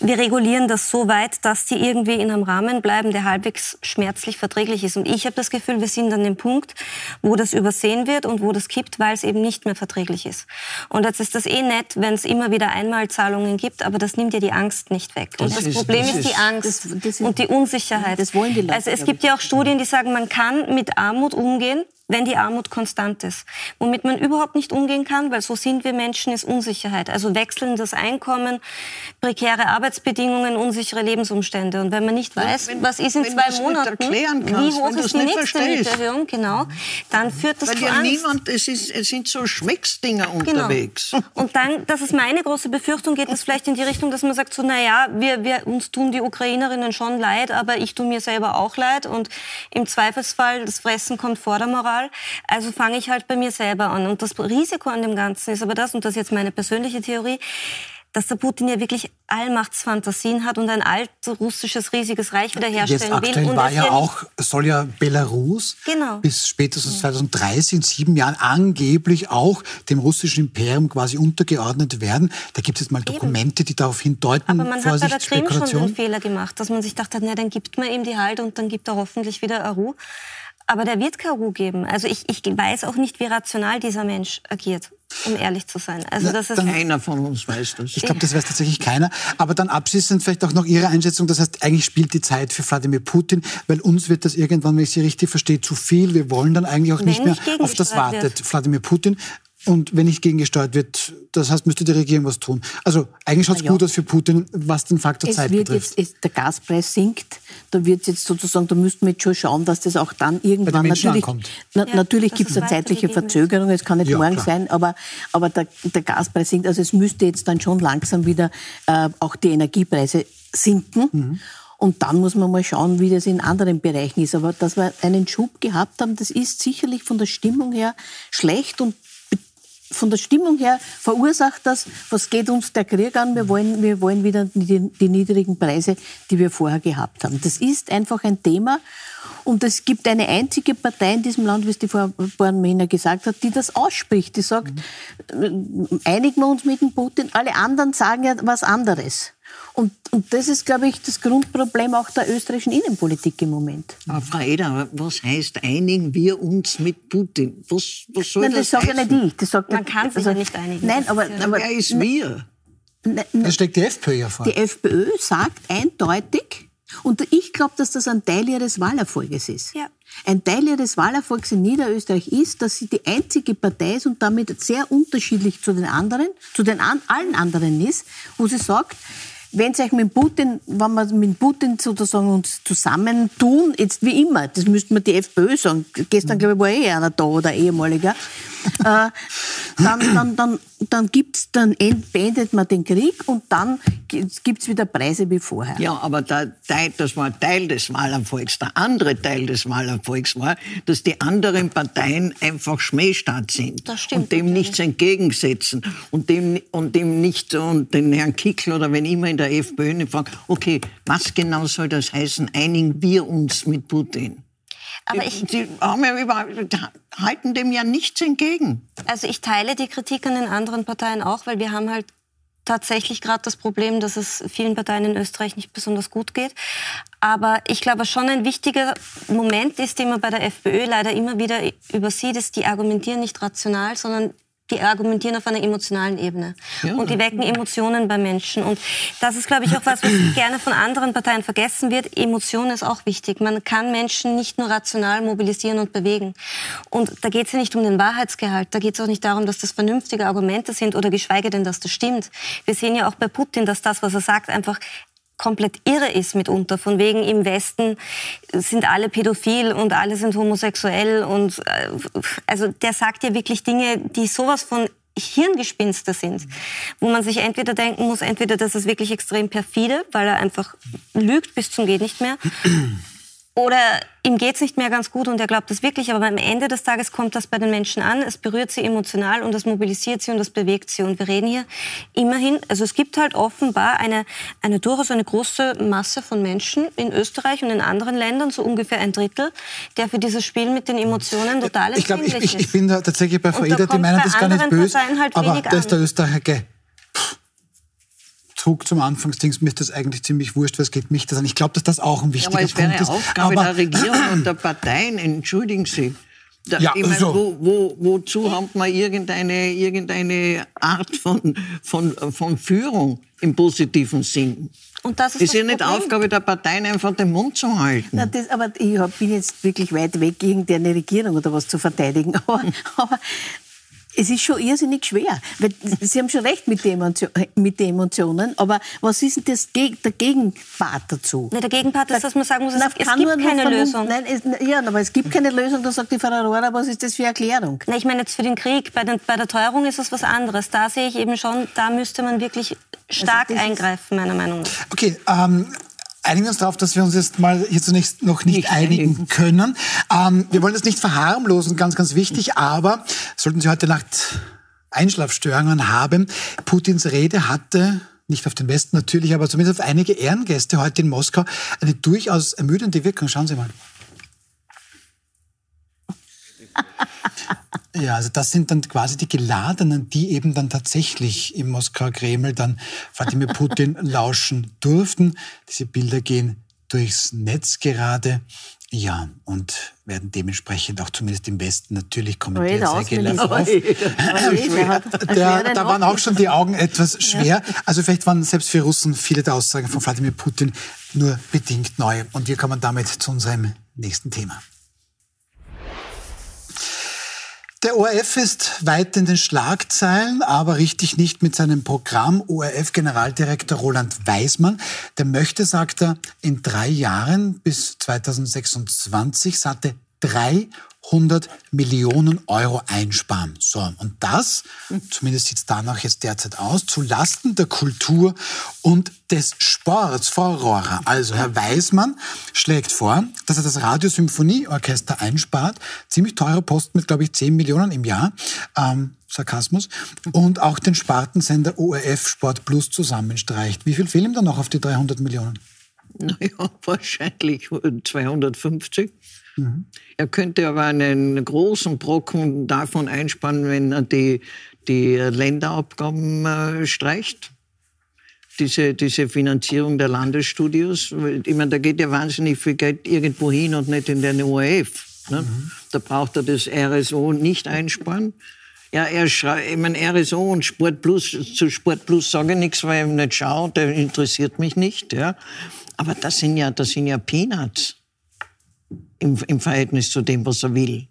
wir regulieren das so weit, dass die irgendwie in einem Rahmen bleiben, der halbwegs schmerzlich verträglich ist. Und ich habe das Gefühl, wir sind an dem Punkt, wo das übersehen wird und wo das kippt, weil es eben nicht mehr verträglich ist. Und jetzt ist das eh nett, wenn es immer wieder Einmalzahlungen gibt, aber das nimmt ja die Angst nicht weg. Und das, das ist, Problem das ist, die Angst das, und die Unsicherheit. Das wollen die Leute. Also es gibt ja auch Studien, die sagen, man kann mit Armut umgehen, wenn die Armut konstant ist. Womit man überhaupt nicht umgehen kann, weil so sind wir Menschen, ist Unsicherheit. Also wechselndes Einkommen, prekäre Arbeitsbedingungen, unsichere Lebensumstände. Und wenn man nicht weiß, wenn, was ist in zwei Monaten, kannst, wie hoch ist die nächste Mieterhöhung, genau, dann führt das weil zu ja Angst. niemand, es, ist, es sind so Schmecksdinger genau. unterwegs. Und dann, das ist meine große Befürchtung, geht es vielleicht in die Richtung, dass man sagt, so, na ja, wir, wir, uns tun die Ukrainerinnen schon leid, aber ich tue mir selber auch leid. Und im Zweifelsfall, das Fressen kommt vor der Moral Fall. Also fange ich halt bei mir selber an. Und das Risiko an dem Ganzen ist aber das, und das ist jetzt meine persönliche Theorie, dass der Putin ja wirklich Allmachtsfantasien hat und ein altes russisches riesiges Reich wiederherstellen Jetzt will. Und war ja auch, soll ja Belarus genau. bis spätestens 2030 in sieben Jahren angeblich auch dem russischen Imperium quasi untergeordnet werden. Da gibt es jetzt mal Dokumente, die darauf hindeuten. Aber man Vorsicht, hat bei der Krim schon den Fehler gemacht, dass man sich dachte, na, dann gibt man ihm die Halt und dann gibt er hoffentlich wieder Aru. Aber der wird keine Ruhe geben. Also ich, ich weiß auch nicht, wie rational dieser Mensch agiert, um ehrlich zu sein. Also das ist keiner von uns weiß das. Ich glaube, das weiß tatsächlich keiner. Aber dann abschließend vielleicht auch noch Ihre Einschätzung. Das heißt, eigentlich spielt die Zeit für Wladimir Putin, weil uns wird das irgendwann, wenn ich Sie richtig verstehe, zu viel. Wir wollen dann eigentlich auch wenn nicht mehr auf das wartet. Wladimir Putin und wenn nicht gegengesteuert wird, das heißt, müsste die Regierung was tun. Also eigentlich schaut es ja. gut aus für Putin, was den Faktor es Zeit wird betrifft. Jetzt, es, der Gaspreis sinkt, da wird jetzt sozusagen, da müssten wir jetzt schon schauen, dass das auch dann irgendwann natürlich, na, ja, natürlich gibt es eine zeitliche Verzögerung, es kann nicht ja, morgen klar. sein, aber, aber der, der, Gaspreis sinkt, also es müsste jetzt dann schon langsam wieder äh, auch die Energiepreise sinken. Mhm. Und dann muss man mal schauen, wie das in anderen Bereichen ist. Aber dass wir einen Schub gehabt haben, das ist sicherlich von der Stimmung her schlecht und von der Stimmung her verursacht das, was geht uns der Krieg an? Wir wollen, wir wollen wieder die, die niedrigen Preise, die wir vorher gehabt haben. Das ist einfach ein Thema. Und es gibt eine einzige Partei in diesem Land, wie es die Vorborn Männer gesagt hat, die das ausspricht. Die sagt, mhm. einigen wir uns mit dem Putin. Alle anderen sagen ja was anderes. Und, und das ist, glaube ich, das Grundproblem auch der österreichischen Innenpolitik im Moment. Aber Frau Eder, was heißt, einigen wir uns mit Putin? Was, was soll nein, das, das sage ja nicht ich. Das sagt Man kann sich also, ja nicht einigen. Nein, aber, aber wer ist wir? Da steckt die FPÖ ja vor. Die FPÖ sagt eindeutig, und ich glaube, dass das ein Teil ihres Wahlerfolges ist. Ja. Ein Teil ihres Wahlerfolgs in Niederösterreich ist, dass sie die einzige Partei ist und damit sehr unterschiedlich zu den anderen, zu den an, allen anderen ist, wo sie sagt, wenn sich mit Putin, wenn wir mit Putin sozusagen uns zusammentun, jetzt wie immer, das müssten wir die FPÖ sagen. Gestern, glaube ich, war eh einer da oder ehemaliger. Äh, dann, dann, dann, dann, gibt's, dann beendet man den Krieg und dann gibt es wieder Preise wie vorher. Ja, aber der, das war Teil des Wahlerfolgs. Der andere Teil des Wahlerfolgs war, dass die anderen Parteien einfach Schmähstaat sind das stimmt und dem nichts entgegensetzen und dem, und dem nicht und den Herrn Kickl oder wenn immer in der FPÖ fragen, okay, was genau soll das heißen, einigen wir uns mit Putin? Aber ich, Sie haben ja über, halten dem ja nichts entgegen. Also ich teile die Kritik an den anderen Parteien auch, weil wir haben halt tatsächlich gerade das Problem, dass es vielen Parteien in Österreich nicht besonders gut geht. Aber ich glaube, schon ein wichtiger Moment ist, den man bei der FPÖ leider immer wieder übersieht, ist, die argumentieren nicht rational, sondern die argumentieren auf einer emotionalen Ebene. Ja. Und die wecken Emotionen bei Menschen. Und das ist, glaube ich, auch was, was gerne von anderen Parteien vergessen wird. Emotion ist auch wichtig. Man kann Menschen nicht nur rational mobilisieren und bewegen. Und da geht es ja nicht um den Wahrheitsgehalt. Da geht es auch nicht darum, dass das vernünftige Argumente sind oder geschweige denn, dass das stimmt. Wir sehen ja auch bei Putin, dass das, was er sagt, einfach komplett irre ist mitunter. Von wegen im Westen sind alle pädophil und alle sind homosexuell und äh, also der sagt ja wirklich Dinge, die sowas von Hirngespinste sind, wo man sich entweder denken muss, entweder das ist wirklich extrem perfide, weil er einfach lügt bis zum geht nicht mehr, oder ihm geht's nicht mehr ganz gut und er glaubt das wirklich, aber am Ende des Tages kommt das bei den Menschen an, es berührt sie emotional und das mobilisiert sie und das bewegt sie. Und wir reden hier immerhin, also es gibt halt offenbar eine, eine durchaus eine große Masse von Menschen in Österreich und in anderen Ländern, so ungefähr ein Drittel, der für dieses Spiel mit den Emotionen total ich glaub, ich, ich, ich bin da tatsächlich bei Frau Eder, die meinen das gar nicht böse, halt aber ist der Österreicher zurück zum Anfangsdings, mir ist das eigentlich ziemlich wurscht, was geht mich das an. Ich glaube, dass das auch ein wichtiger ja, Punkt ist. Aber es wäre eine Aufgabe der Regierung und der Parteien, entschuldigen Sie. Da, ja, ich mein, so. wo, wo, wozu haben wir irgendeine, irgendeine Art von, von, von Führung im positiven Sinn? Und das ist, ist das ja nicht Aufgabe der Parteien, einfach den Mund zu halten. Na, das, aber ich bin jetzt wirklich weit weg, irgendeine Regierung oder was zu verteidigen. Aber, aber es ist schon irrsinnig schwer. Weil Sie haben schon recht mit den, Emotionen, aber was ist denn das, der Gegenpart dazu? Na, der Gegenpart ist, dass man sagen muss, es, es gibt keine Lösung. Nein, es, ja, aber es gibt keine Lösung, da sagt die Frau Aurora, was ist das für Erklärung? Na, ich meine jetzt für den Krieg, bei, den, bei der Teuerung ist es was anderes. Da sehe ich eben schon, da müsste man wirklich stark also eingreifen, meiner Meinung nach. Okay, ähm, einigen uns darauf, dass wir uns jetzt mal hier zunächst noch nicht, nicht einigen können. Ähm, wir wollen das nicht verharmlosen, ganz, ganz wichtig, aber sollten Sie heute Nacht Einschlafstörungen haben, Putins Rede hatte nicht auf den Westen natürlich, aber zumindest auf einige Ehrengäste heute in Moskau eine durchaus ermüdende Wirkung. Schauen Sie mal. Ja, also das sind dann quasi die Geladenen, die eben dann tatsächlich im Moskauer Kreml dann Wladimir Putin lauschen durften. Diese Bilder gehen durchs Netz gerade. Ja, und werden dementsprechend auch zumindest im Westen natürlich kommentiert. Sergei Lavrov. Da waren auch schon die Augen etwas schwer. Also vielleicht waren selbst für Russen viele der Aussagen von Wladimir Putin nur bedingt neu. Und wir kommen damit zu unserem nächsten Thema. Der ORF ist weit in den Schlagzeilen, aber richtig nicht mit seinem Programm. ORF-Generaldirektor Roland Weismann, der möchte, sagt er, in drei Jahren bis 2026 satte drei 100 Millionen Euro einsparen. So, und das, zumindest sieht es danach jetzt derzeit aus, zu Lasten der Kultur und des Sports, Frau Rohrer. Also Herr Weismann schlägt vor, dass er das Radiosymphonieorchester einspart. Ziemlich teurer Posten mit, glaube ich, 10 Millionen im Jahr. Ähm, Sarkasmus. Und auch den Spartensender ORF Sport Plus zusammenstreicht. Wie viel fehlen ihm da noch auf die 300 Millionen? Naja, wahrscheinlich 250. Mhm. Er könnte aber einen großen Brocken davon einsparen, wenn er die, die Länderabgaben äh, streicht. Diese, diese Finanzierung der Landesstudios. Ich meine, da geht ja wahnsinnig viel Geld irgendwo hin und nicht in den ORF. Ne? Mhm. Da braucht er das RSO nicht einsparen. Ja, er schreibt, ich meine, RSO und Sport Plus, zu Sport Plus sage ich nichts, weil ich nicht schaue, der interessiert mich nicht, ja. Aber das sind ja, das sind ja Peanuts im, im Verhältnis zu dem, was er will.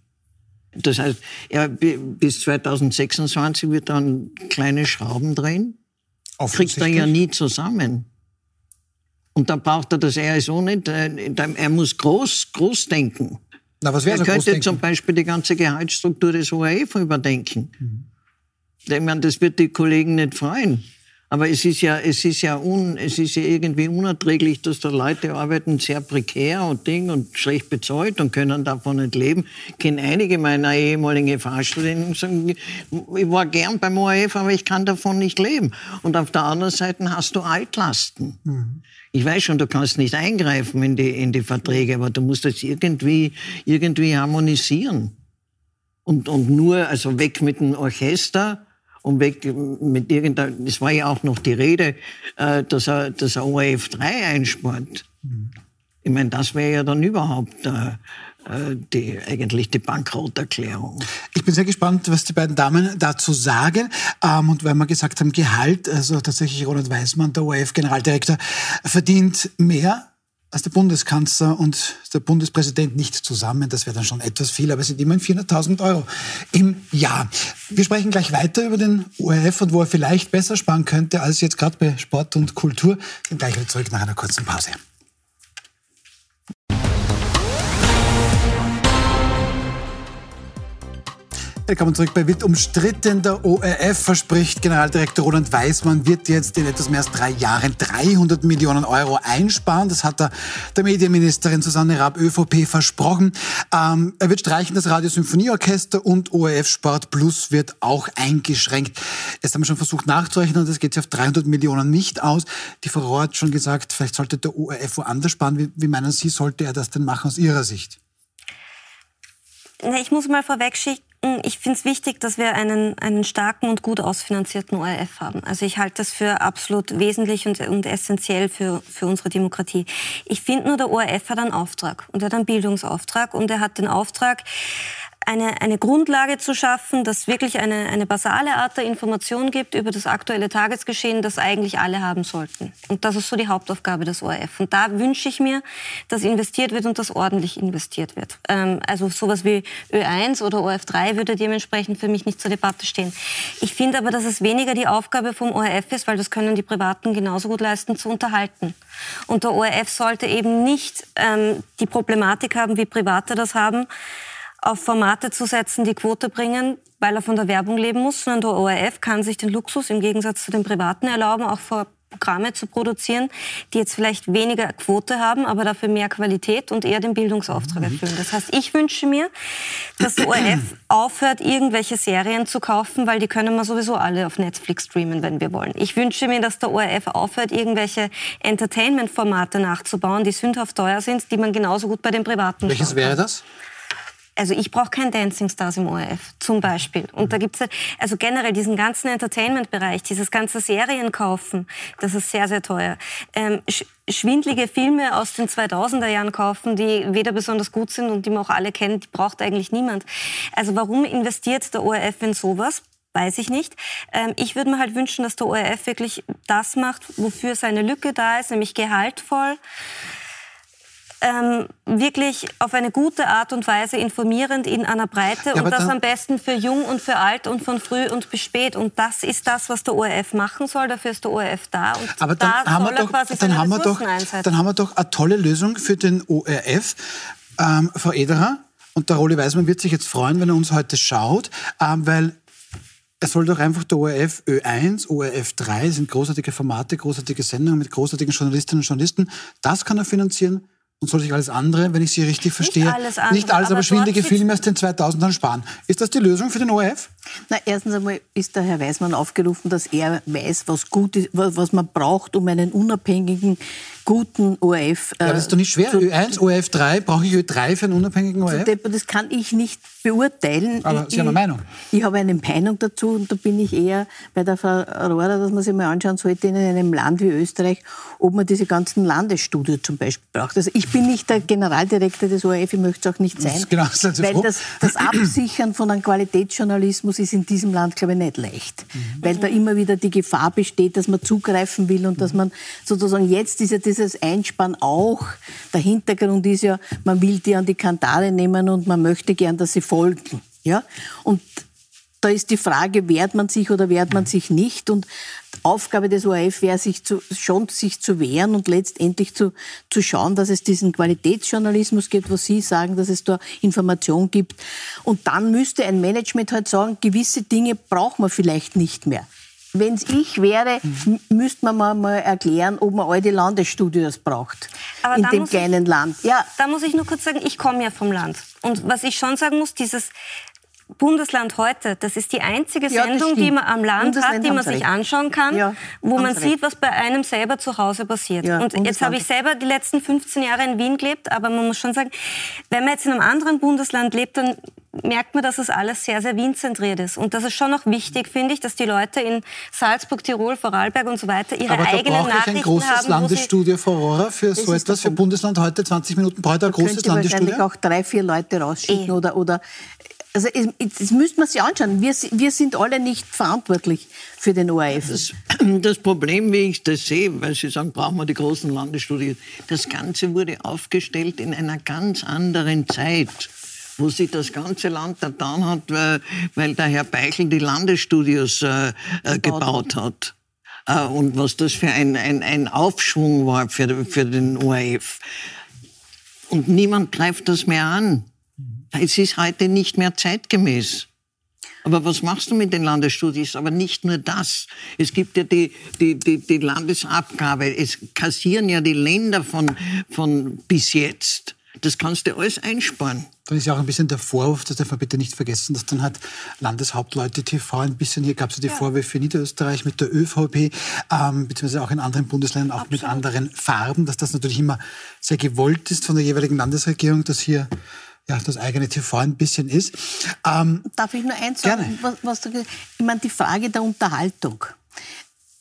Das heißt, er, bis 2026 wird er dann kleine Schrauben drehen. Kriegt er ja nie zusammen. Und dann braucht er das RSO nicht. Er muss groß, groß denken. Na, was er so könnte zum Beispiel die ganze Gehaltsstruktur des ORF überdenken. Mhm. Ich meine, das wird die Kollegen nicht freuen. Aber es ist ja, es ist ja, un, es ist ja irgendwie unerträglich, dass da Leute arbeiten sehr prekär und Ding und schlecht bezahlt und können davon nicht leben. Ich kenne einige meiner ehemaligen Fahrstudenten, sagen, ich war gern beim ORF, aber ich kann davon nicht leben. Und auf der anderen Seite hast du Altlasten. Mhm. Ich weiß schon, du kannst nicht eingreifen in die, in die Verträge, aber du musst das irgendwie, irgendwie harmonisieren. Und, und nur, also weg mit dem Orchester, und weg mit irgendeinem, es war ja auch noch die Rede, äh, dass er, dass er ORF 3 einspart. Ich meine, das wäre ja dann überhaupt äh, äh, die, eigentlich die Bankrotterklärung. Ich bin sehr gespannt, was die beiden Damen dazu sagen. Ähm, und weil wir gesagt haben, Gehalt, also tatsächlich Ronald Weismann, der ORF-Generaldirektor, verdient mehr als der Bundeskanzler und der Bundespräsident nicht zusammen. Das wäre dann schon etwas viel, aber es sind immerhin 400.000 Euro im Jahr. Wir sprechen gleich weiter über den ORF und wo er vielleicht besser sparen könnte als jetzt gerade bei Sport und Kultur. Dann gleich wieder zurück nach einer kurzen Pause. Willkommen zurück bei Wild umstritten. Der ORF verspricht, Generaldirektor Roland Weißmann wird jetzt in etwas mehr als drei Jahren 300 Millionen Euro einsparen. Das hat er der Medienministerin Susanne Raab ÖVP versprochen. Ähm, er wird streichen das Radiosymphonieorchester und ORF Sport Plus wird auch eingeschränkt. Jetzt haben wir schon versucht nachzurechnen und das geht sich auf 300 Millionen nicht aus. Die Frau hat schon gesagt, vielleicht sollte der ORF woanders sparen. Wie, wie meinen Sie, sollte er das denn machen aus Ihrer Sicht? Ich muss mal vorwegschicken, ich finde es wichtig, dass wir einen, einen starken und gut ausfinanzierten ORF haben. Also ich halte das für absolut wesentlich und, und essentiell für, für unsere Demokratie. Ich finde nur, der ORF hat einen Auftrag und er hat einen Bildungsauftrag und er hat den Auftrag, eine, eine Grundlage zu schaffen, dass wirklich eine, eine basale Art der Information gibt über das aktuelle Tagesgeschehen, das eigentlich alle haben sollten. Und das ist so die Hauptaufgabe des ORF. Und da wünsche ich mir, dass investiert wird und dass ordentlich investiert wird. Ähm, also sowas wie Ö1 oder ORF3 würde dementsprechend für mich nicht zur Debatte stehen. Ich finde aber, dass es weniger die Aufgabe vom ORF ist, weil das können die Privaten genauso gut leisten, zu unterhalten. Und der ORF sollte eben nicht ähm, die Problematik haben, wie Private das haben, auf Formate zu setzen, die Quote bringen, weil er von der Werbung leben muss, sondern der ORF kann sich den Luxus im Gegensatz zu den Privaten erlauben, auch vor Programme zu produzieren, die jetzt vielleicht weniger Quote haben, aber dafür mehr Qualität und eher den Bildungsauftrag mhm. erfüllen. Das heißt, ich wünsche mir, dass der ORF aufhört, irgendwelche Serien zu kaufen, weil die können wir sowieso alle auf Netflix streamen, wenn wir wollen. Ich wünsche mir, dass der ORF aufhört, irgendwelche Entertainment-Formate nachzubauen, die sündhaft teuer sind, die man genauso gut bei den Privaten Welches wäre das? Also ich brauche kein Dancing Stars im ORF zum Beispiel. Und da gibt's also generell diesen ganzen Entertainment-Bereich, dieses ganze Serien kaufen, das ist sehr, sehr teuer. Ähm, sch schwindlige Filme aus den 2000er Jahren kaufen, die weder besonders gut sind und die man auch alle kennt, die braucht eigentlich niemand. Also warum investiert der ORF in sowas? weiß ich nicht. Ähm, ich würde mir halt wünschen, dass der ORF wirklich das macht, wofür seine Lücke da ist, nämlich gehaltvoll ähm, wirklich auf eine gute Art und Weise informierend in einer Breite ja, und das am besten für jung und für alt und von früh und bis spät. Und das ist das, was der ORF machen soll. Dafür ist der ORF da. Und aber dann da haben wir doch, dann haben wir doch, dann haben wir doch eine tolle Lösung für den ORF. Ähm, Frau Ederer und der Rolli Weismann wird sich jetzt freuen, wenn er uns heute schaut, ähm, weil er soll doch einfach der ORF Ö1, ORF 3, sind großartige Formate, großartige Sendungen mit großartigen Journalistinnen und Journalisten. Das kann er finanzieren und soll sich alles andere, wenn ich Sie richtig verstehe, nicht alles, andere, nicht alles aber, aber schwindige Filme aus den 2000ern sparen. Ist das die Lösung für den ORF? Na, erstens einmal ist der Herr Weismann aufgerufen, dass er weiß, was gut ist, was man braucht, um einen unabhängigen guten ORF. Äh, ja, das ist doch nicht schwer. Ö1, ORF 3, brauche ich Ö3 für einen unabhängigen ORF? Das kann ich nicht beurteilen. Aber ich, Sie haben eine Meinung. Ich, ich habe eine Meinung dazu und da bin ich eher bei der Frau Rohrer, dass man sich mal anschauen sollte in einem Land wie Österreich, ob man diese ganzen Landesstudien zum Beispiel braucht. Also ich bin nicht der Generaldirektor des ORF, ich möchte es auch nicht sein. Das genau, also weil das, das, Absichern von einem Qualitätsjournalismus ist in diesem Land, glaube ich, nicht leicht. Mhm. Weil da immer wieder die Gefahr besteht, dass man zugreifen will und dass man sozusagen jetzt diese dieses Einspann auch. Der Hintergrund ist ja, man will die an die Kantare nehmen und man möchte gern, dass sie folgen. Ja? Und da ist die Frage, wehrt man sich oder wehrt man sich nicht? Und Aufgabe des ORF wäre, sich zu, schon sich zu wehren und letztendlich zu, zu schauen, dass es diesen Qualitätsjournalismus gibt, wo Sie sagen, dass es da Information gibt. Und dann müsste ein Management halt sagen, gewisse Dinge braucht man vielleicht nicht mehr. Wenn es ich wäre, mhm. müsste man mal, mal erklären, ob man all die Landesstudios braucht. Aber in dem kleinen ich, Land. Ja. Da muss ich nur kurz sagen, ich komme ja vom Land. Und was ich schon sagen muss, dieses Bundesland heute, das ist die einzige Sendung, ja, die man am Land hat, die man sich recht. anschauen kann, ja, wo man sieht, was bei einem selber zu Hause passiert. Ja, und jetzt habe ich selber die letzten 15 Jahre in Wien gelebt, aber man muss schon sagen, wenn man jetzt in einem anderen Bundesland lebt, dann merkt man, dass es alles sehr, sehr Wien-zentriert ist. Und das ist schon noch wichtig, finde ich, dass die Leute in Salzburg, Tirol, Vorarlberg und so weiter ihre Aber eigenen da brauche ich ein großes haben, Landesstudio vor Aurora für so etwas, für Bundesland heute 20 Minuten braucht ein großes könnte Landesstudio. wahrscheinlich auch drei, vier Leute rausschicken Eh. oder, oder also es, das müsste man sich anschauen. Wir, wir sind alle nicht verantwortlich für den ORF. Das, das Problem, wie ich das sehe, weil Sie sagen, brauchen wir die großen Landesstudien, das Ganze wurde aufgestellt in einer ganz anderen Zeit wo sich das ganze Land getan hat, weil, weil der Herr Beichel die Landesstudios äh, äh, gebaut hat. Äh, und was das für ein, ein, ein Aufschwung war für, für den ORF. Und niemand greift das mehr an. Es ist heute nicht mehr zeitgemäß. Aber was machst du mit den Landesstudios? Aber nicht nur das. Es gibt ja die, die, die, die Landesabgabe. Es kassieren ja die Länder von, von bis jetzt. Das kannst du alles einsparen. Dann ist ja auch ein bisschen der Vorwurf, das darf man bitte nicht vergessen, dass dann halt Landeshauptleute TV ein bisschen, hier gab es ja die Vorwürfe in Niederösterreich mit der ÖVP, ähm, beziehungsweise auch in anderen Bundesländern, auch mit anderen Farben, dass das natürlich immer sehr gewollt ist von der jeweiligen Landesregierung, dass hier ja, das eigene TV ein bisschen ist. Ähm, Darf ich nur eins sagen? Gerne. Was, was du, ich meine, die Frage der Unterhaltung.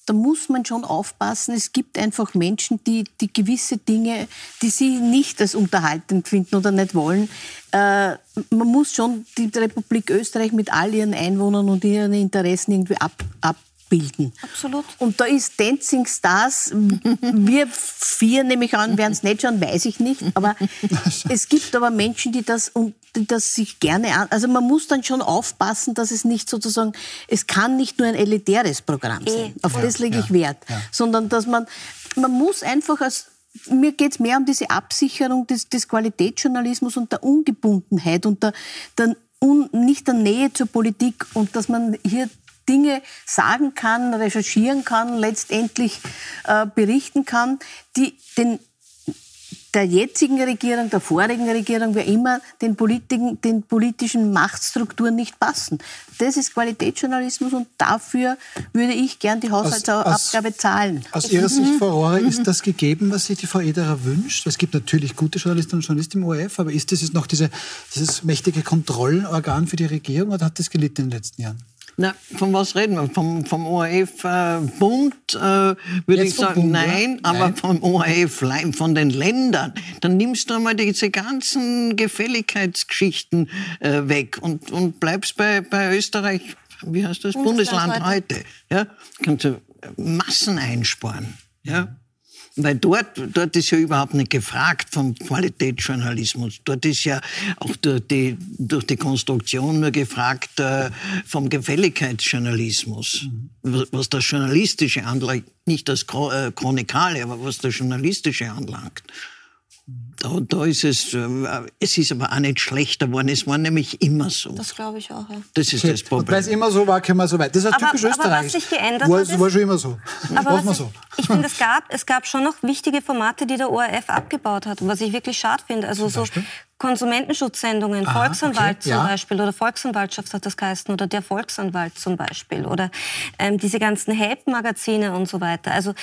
Da muss man schon aufpassen. Es gibt einfach Menschen, die, die gewisse Dinge, die sie nicht als unterhaltend finden oder nicht wollen. Äh, man muss schon die Republik Österreich mit all ihren Einwohnern und ihren Interessen irgendwie ab, abbilden. Absolut. Und da ist Dancing Stars, wir vier nehme ich an, werden es nicht schauen, weiß ich nicht. Aber es gibt aber Menschen, die das, das sich gerne an. Also man muss dann schon aufpassen, dass es nicht sozusagen, es kann nicht nur ein elitäres Programm sein. Auf das lege ich Wert. Sondern dass man, man muss einfach als mir geht es mehr um diese Absicherung des, des Qualitätsjournalismus und der Ungebundenheit und der, der un, nicht der Nähe zur Politik und dass man hier Dinge sagen kann, recherchieren kann, letztendlich äh, berichten kann, die den der jetzigen Regierung, der vorigen Regierung, wer immer, den, Politiken, den politischen Machtstrukturen nicht passen. Das ist Qualitätsjournalismus und dafür würde ich gern die Haushaltsabgabe zahlen. Aus Ihrer Sicht, Frau Rohrer, ist das gegeben, was sich die Frau Ederer wünscht? Es gibt natürlich gute Journalistinnen und Journalisten im ORF, aber ist das jetzt noch diese, dieses mächtige Kontrollorgan für die Regierung oder hat das gelitten in den letzten Jahren? Na, von was reden wir? Vom, vom ORF-Bund äh, würde ich sagen, Bund, nein, ja? aber Nein. vom ORF, von den Ländern. Dann nimmst du einmal diese ganzen Gefälligkeitsgeschichten äh, weg und, und bleibst bei, bei Österreich, wie heißt das? Bundesland Bundesland, heute. Ja? Kannst du Massen einsparen. Ja? Weil dort, dort ist ja überhaupt nicht gefragt vom Qualitätsjournalismus. Dort ist ja auch durch die, durch die Konstruktion nur gefragt äh, vom Gefälligkeitsjournalismus. Was, was das Journalistische anlangt, nicht das äh, Chronikale, aber was das Journalistische anlangt. Da, da ist es, äh, es ist aber auch nicht schlechter geworden. Es war nämlich immer so. Das glaube ich auch, ja. Das ist Okay. das Und Problem. weil es immer so war, können wir so weit. Das ist Aber- typisch aber was sich geändert war, hat, ist- war schon immer so. Aber wir was so. ich, ich finde, es gab, es gab schon noch wichtige Formate, die der ORF abgebaut hat, was ich wirklich schade finde. Also so Konsumentenschutzsendungen, Aha, Volksanwalt okay, zum ja. Beispiel oder Volksanwaltschaft hat das geheißen oder der Volksanwalt zum Beispiel oder ähm, diese ganzen Help-Magazine und so weiter. Also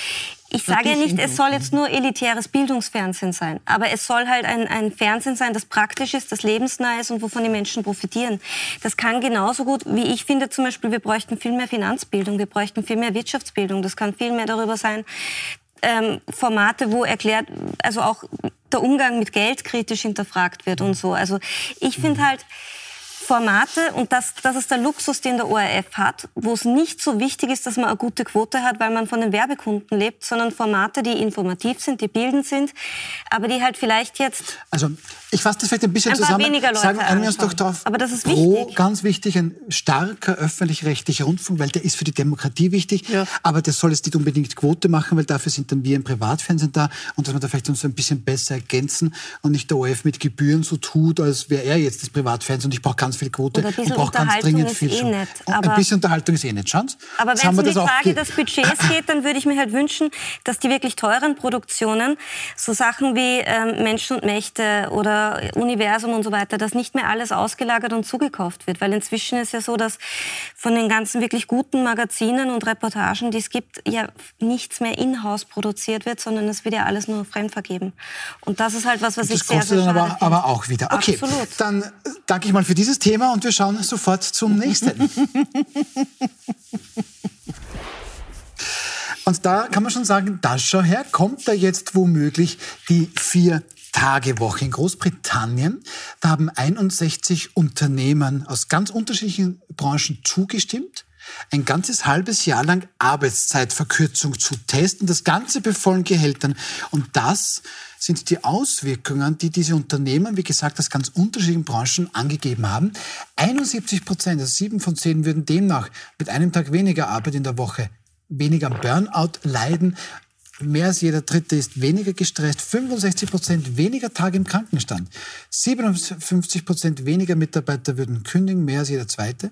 ich sage ja nicht, es soll jetzt nur elitäres Bildungsfernsehen sein, aber es soll halt ein, ein Fernsehen sein, das praktisch ist, das lebensnah ist und wovon die Menschen profitieren. Das kann genauso gut, wie ich finde zum Beispiel, wir bräuchten viel mehr Finanzbildung, wir bräuchten viel mehr Wirtschaftsbildung. Das kann viel mehr darüber sein, ähm, Formate, wo erklärt, also auch der Umgang mit Geld kritisch hinterfragt wird und so. Also ich finde halt Formate, und das, das ist der Luxus, den der ORF hat, wo es nicht so wichtig ist, dass man eine gute Quote hat, weil man von den Werbekunden lebt, sondern Formate, die informativ sind, die bildend sind, aber die halt vielleicht jetzt Also, ich fasse das vielleicht ein bisschen Ein paar zusammen. weniger Leute Sagen wir uns doch darauf. Aber das ist pro, wichtig. ganz wichtig, ein starker öffentlich-rechtlicher Rundfunk, weil der ist für die Demokratie wichtig. Aber der soll jetzt nicht unbedingt Quote machen, weil dafür sind dann wir im Privatfernsehen da und dass wir da vielleicht uns ein bisschen besser ergänzen und nicht der ORF mit Gebühren so tut, als wäre er jetzt das Privatfernsehen und ich brauche ganz viel Quote Und ein bisschen und brauche ganz dringend ist viel. eh Und ein bisschen Unterhaltung ist eh nicht, schauen Sie. Aber wenn es um die Frage ge- des Budgets geht, dann würde ich mir halt wünschen, dass die wirklich teuren Produktionen, so Sachen wie ähm, Menschen und Mächte oder Universum und so weiter, dass nicht mehr alles ausgelagert und zugekauft wird. Weil inzwischen ist ja so, dass von den ganzen wirklich guten Magazinen und Reportagen, die es gibt, ja nichts mehr in-house produziert wird, sondern es wird ja alles nur fremdvergeben. Und das ist halt was, was ich sehr, sehr schade aber, finde. aber auch wieder. Okay, Absolut. dann danke ich mal für dieses Thema und wir schauen sofort zum nächsten. Und da kann man schon sagen, das schau her, kommt da jetzt womöglich die vier Tagewoche in Großbritannien. Da haben 61 Unternehmen aus ganz unterschiedlichen Branchen zugestimmt ein ganzes halbes Jahr lang Arbeitszeitverkürzung zu testen, das Ganze bei Gehältern. Und das sind die Auswirkungen, die diese Unternehmen, wie gesagt, aus ganz unterschiedlichen Branchen angegeben haben. 71 Prozent, also sieben von zehn, würden demnach mit einem Tag weniger Arbeit in der Woche weniger Burnout leiden. Mehr als jeder Dritte ist weniger gestresst, 65 Prozent weniger Tage im Krankenstand, 57 Prozent weniger Mitarbeiter würden kündigen, mehr als jeder Zweite.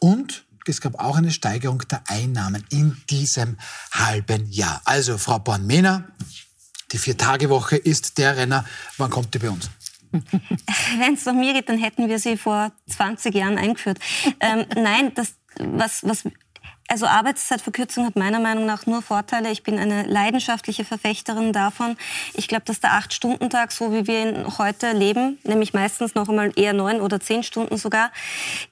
Und es gab auch eine Steigerung der Einnahmen in diesem halben Jahr. Also, Frau Born-Mehner, die Vier-Tage-Woche ist der Renner. Wann kommt die bei uns? Wenn es nach mir geht, dann hätten wir sie vor 20 Jahren eingeführt. Ähm, nein, das, was, was also Arbeitszeitverkürzung hat meiner Meinung nach nur Vorteile. Ich bin eine leidenschaftliche Verfechterin davon. Ich glaube, dass der Acht-Stunden-Tag, so wie wir ihn heute leben, nämlich meistens noch einmal eher neun oder zehn Stunden sogar,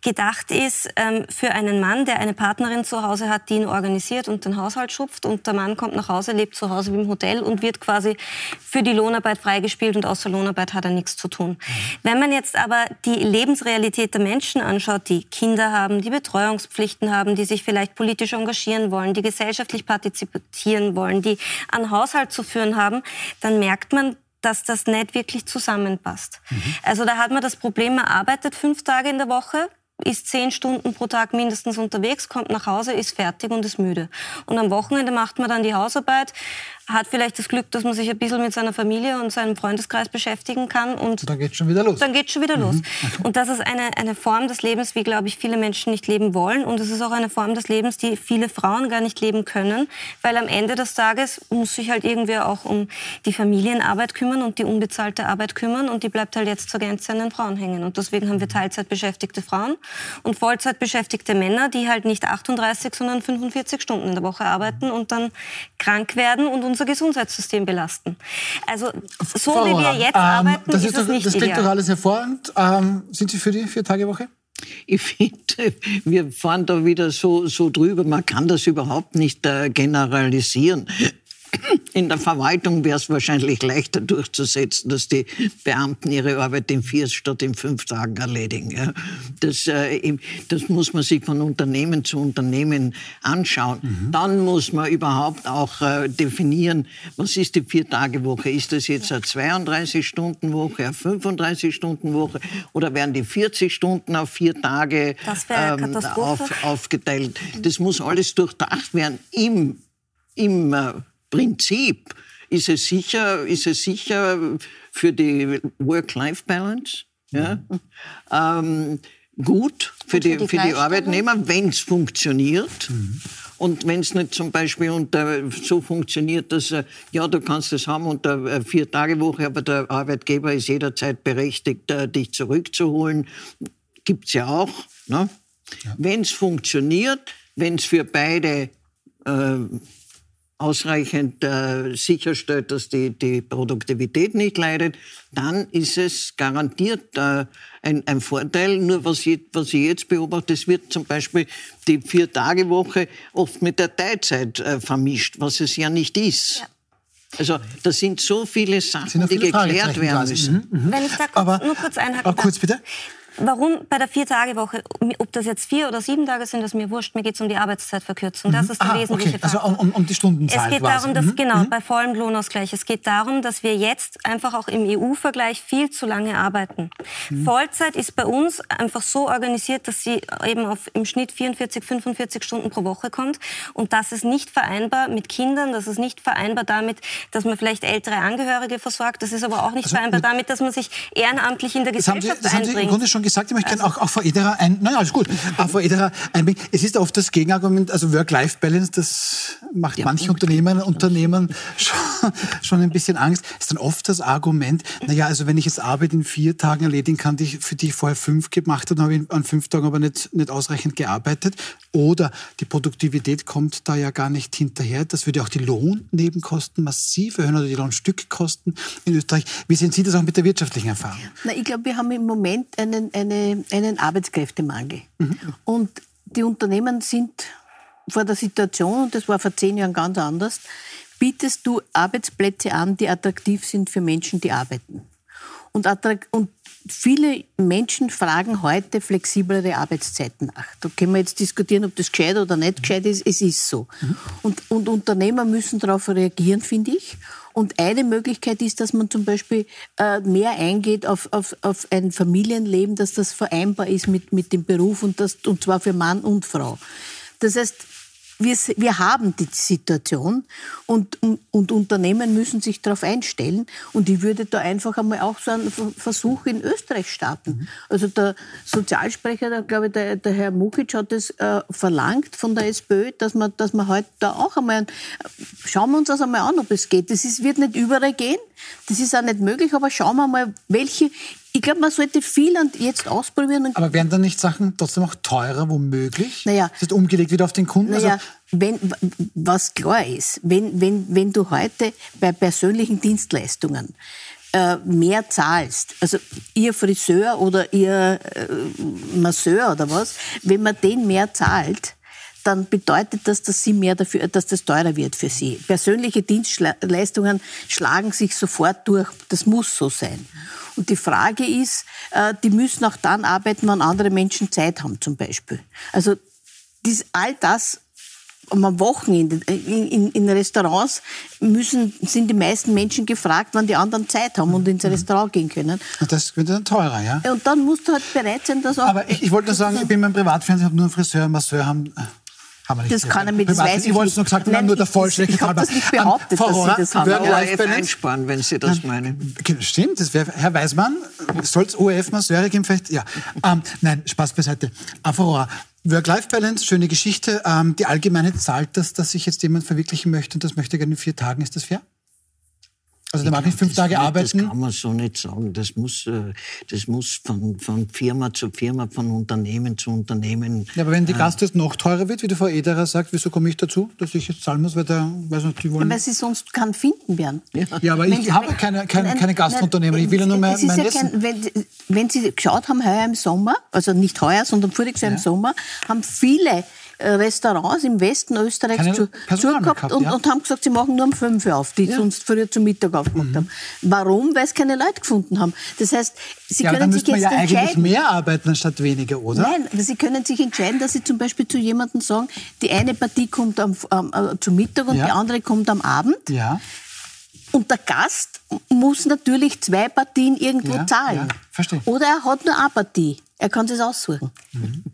gedacht ist ähm, für einen Mann, der eine Partnerin zu Hause hat, die ihn organisiert und den Haushalt schupft. Und der Mann kommt nach Hause, lebt zu Hause wie im Hotel und wird quasi für die Lohnarbeit freigespielt und außer Lohnarbeit hat er nichts zu tun. Wenn man jetzt aber die Lebensrealität der Menschen anschaut, die Kinder haben, die Betreuungspflichten haben, die sich vielleicht politisch engagieren wollen, die gesellschaftlich partizipieren wollen, die einen Haushalt zu führen haben, dann merkt man, dass das nicht wirklich zusammenpasst. Mhm. Also da hat man das Problem, man arbeitet fünf Tage in der Woche, ist zehn Stunden pro Tag mindestens unterwegs, kommt nach Hause, ist fertig und ist müde. Und am Wochenende macht man dann die Hausarbeit, hat vielleicht das Glück, dass man sich ein bisschen mit seiner Familie und seinem Freundeskreis beschäftigen kann. Und dann geht schon wieder los. Dann geht schon wieder mhm. los. Und das ist eine, eine Form des Lebens, wie, glaube ich, viele Menschen nicht leben wollen. Und es ist auch eine Form des Lebens, die viele Frauen gar nicht leben können. Weil am Ende des Tages muss sich halt irgendwie auch um die Familienarbeit kümmern und die unbezahlte Arbeit kümmern. Und die bleibt halt jetzt zur Gänze an den Frauen hängen. Und deswegen haben wir Teilzeitbeschäftigte Frauen und Vollzeitbeschäftigte Männer, die halt nicht 38, sondern 45 Stunden in der Woche arbeiten und dann krank werden und uns unser Gesundheitssystem belasten. Also so Frau wie wir jetzt ähm, arbeiten, das ist, ist doch, nicht Das klingt ideal. doch alles hervorragend. Ähm, sind Sie für die Vier-Tage-Woche? Ich finde, wir fahren da wieder so, so drüber. Man kann das überhaupt nicht äh, generalisieren. In der Verwaltung wäre es wahrscheinlich leichter durchzusetzen, dass die Beamten ihre Arbeit in vier statt in fünf Tagen erledigen. Ja. Das, äh, das, muss man sich von Unternehmen zu Unternehmen anschauen. Mhm. Dann muss man überhaupt auch äh, definieren, was ist die Vier-Tage-Woche? Ist das jetzt eine 32-Stunden-Woche, eine 35-Stunden-Woche oder werden die 40 Stunden auf vier Tage ähm, auf, aufgeteilt? Das muss alles durchdacht werden im, im äh, Prinzip ist es sicher, ist es sicher für die Work-Life-Balance ja, ähm, gut für, die, die, für die Arbeitnehmer, wenn es funktioniert. Mhm. Und wenn es nicht zum Beispiel unter, so funktioniert, dass, äh, ja, du kannst es haben unter äh, vier Tage Woche, aber der Arbeitgeber ist jederzeit berechtigt, äh, dich zurückzuholen, gibt es ja auch. Ne? Ja. Wenn es funktioniert, wenn es für beide äh, ausreichend äh, sicherstellt, dass die, die Produktivität nicht leidet, dann ist es garantiert äh, ein, ein Vorteil. Nur was ich, was ich jetzt beobachte, es wird zum Beispiel die Vier-Tage-Woche oft mit der Teilzeit äh, vermischt, was es ja nicht ist. Ja. Also da sind so viele Sachen, die geklärt werden müssen. Mhm, mhm. Wenn ich da kurz, aber, nur kurz einhaken aber kurz bitte. Warum bei der Vier-Tage-Woche, ob das jetzt vier oder sieben Tage sind, das mir wurscht, mir geht es um die Arbeitszeitverkürzung. Das mhm. ist der Aha, wesentliche okay. Also um, um, die Stundenzahl Es geht quasi. darum, dass, mhm. genau, mhm. bei vollem Lohnausgleich, es geht darum, dass wir jetzt einfach auch im EU-Vergleich viel zu lange arbeiten. Mhm. Vollzeit ist bei uns einfach so organisiert, dass sie eben auf im Schnitt 44, 45 Stunden pro Woche kommt. Und das ist nicht vereinbar mit Kindern, das ist nicht vereinbar damit, dass man vielleicht ältere Angehörige versorgt. Das ist aber auch nicht also, vereinbar damit, dass man sich ehrenamtlich in der Gesellschaft das haben Sie, das einbringt. Haben Sie im Grunde schon gesagt, ich möchte also, gerne auch, auch Frau Ederer ein, nein, alles gut, auch Frau Ederer einbringen. Es ist oft das Gegenargument, also Work-Life-Balance, das macht ja, manchen Unternehmern, Unternehmern schon, schon ein bisschen Angst. Ist dann oft das Argument, naja, also wenn ich jetzt Arbeit in vier Tagen erledigen kann, die, für die ich vorher fünf gemacht habe, dann habe ich an fünf Tagen aber nicht, nicht ausreichend gearbeitet. Oder die Produktivität kommt da ja gar nicht hinterher. Das würde auch die Lohnnebenkosten massiv erhöhen oder die Lohnstückkosten in Österreich. Wie sehen Sie das auch mit der wirtschaftlichen Erfahrung? Na, ich glaube, wir haben im Moment einen, eine, einen Arbeitskräftemangel. Mhm. Und die Unternehmen sind vor der Situation, und das war vor zehn Jahren ganz anders, bietest du Arbeitsplätze an, die attraktiv sind für Menschen, die arbeiten. Und, und viele Menschen fragen heute flexiblere Arbeitszeiten nach. Da können wir jetzt diskutieren, ob das gescheit oder nicht gescheit ist. Es ist so. Und, und Unternehmer müssen darauf reagieren, finde ich. Und eine Möglichkeit ist, dass man zum Beispiel äh, mehr eingeht auf, auf, auf ein Familienleben, dass das vereinbar ist mit, mit dem Beruf und, das, und zwar für Mann und Frau. Das heißt, wir, wir haben die Situation und, und Unternehmen müssen sich darauf einstellen. Und ich würde da einfach einmal auch so einen Versuch in Österreich starten. Also der Sozialsprecher, der, glaube ich, der, der Herr Mukic hat es äh, verlangt von der SPÖ, dass man, dass man heute halt da auch einmal, schauen wir uns das einmal an, ob es geht. Das ist, wird nicht überall gehen, das ist auch nicht möglich, aber schauen wir mal, welche ich glaube, man sollte viel jetzt ausprobieren. Aber werden dann nicht Sachen trotzdem auch teurer, womöglich? Naja. Das ist umgelegt wieder auf den Kunden? Naja, also wenn, was klar ist, wenn, wenn, wenn du heute bei persönlichen Dienstleistungen äh, mehr zahlst, also ihr Friseur oder ihr äh, Masseur oder was, wenn man den mehr zahlt, dann bedeutet das, dass sie mehr dafür, dass das teurer wird für sie. Persönliche Dienstleistungen schlagen sich sofort durch. Das muss so sein. Und die Frage ist, äh, die müssen auch dann arbeiten, wann andere Menschen Zeit haben, zum Beispiel. Also dies, all das am Wochenende in, in, in, Restaurants müssen, sind die meisten Menschen gefragt, wann die anderen Zeit haben und ins mhm. Restaurant gehen können. Und das wird dann teurer, ja? Und dann musst du halt bereit sein, dass auch... Aber ich, ich wollte nur sagen, ich bin beim Privatfernsehen, habe nur einen Friseur, einen Masseur, haben haben wir nicht das kann er mit, das weiß ich, ich wollte es nur gesagt haben, nur der halber. Ich habe das nicht behauptet, dass Sie das haben. ORF einsparen, wenn Sie das meinen. Stimmt, das wäre, Herr Weismann, soll es ORF-Masseure geben vielleicht? Ja. Ähm, nein, Spaß beiseite. Aurora, Work-Life-Balance, schöne Geschichte. Ähm, die Allgemeine zahlt das, dass sich jetzt jemand verwirklichen möchte und das möchte gerne in vier Tagen. Ist das fair? Also der mag nicht fünf Tage arbeiten? Das kann man so nicht sagen. Das muss, äh, das muss von, von Firma zu Firma, von Unternehmen zu Unternehmen. Ja, aber wenn die äh, Gast jetzt noch teurer wird, wie die Frau Ederer sagt, wieso komme ich dazu, dass ich jetzt zahlen muss, weil der, weiß nicht, die wollen... Ja, weil sie sonst kann finden werden. Ja, ja aber ich habe keine, keine, keine Gastunternehmen. Ich will ja nur mein, mein ja Essen. Kein, wenn, wenn Sie geschaut haben, heuer im Sommer, also nicht heuer, sondern voriges Jahr ja. im Sommer, haben viele Restaurants im Westen Österreichs zu, zugehabt gehabt, und, ja? und, haben gesagt, sie machen nur um fünf auf, die ja. sonst früher zum Mittag aufgemacht mhm. haben. Warum? Weil sie keine Leute gefunden haben. Das heißt, sie ja, können sich jetzt ja entscheiden. eigentlich mehr arbeiten anstatt weniger, oder? Nein, aber sie können sich entscheiden, dass sie zum Beispiel zu jemandem sagen, die eine Partie kommt am, am, äh, zum Mittag und die andere kommt am Abend. Ja. Und der Gast muss natürlich zwei Partien irgendwo zahlen. verstehe. Oder er hat nur eine Partie. Er kann es aussuchen.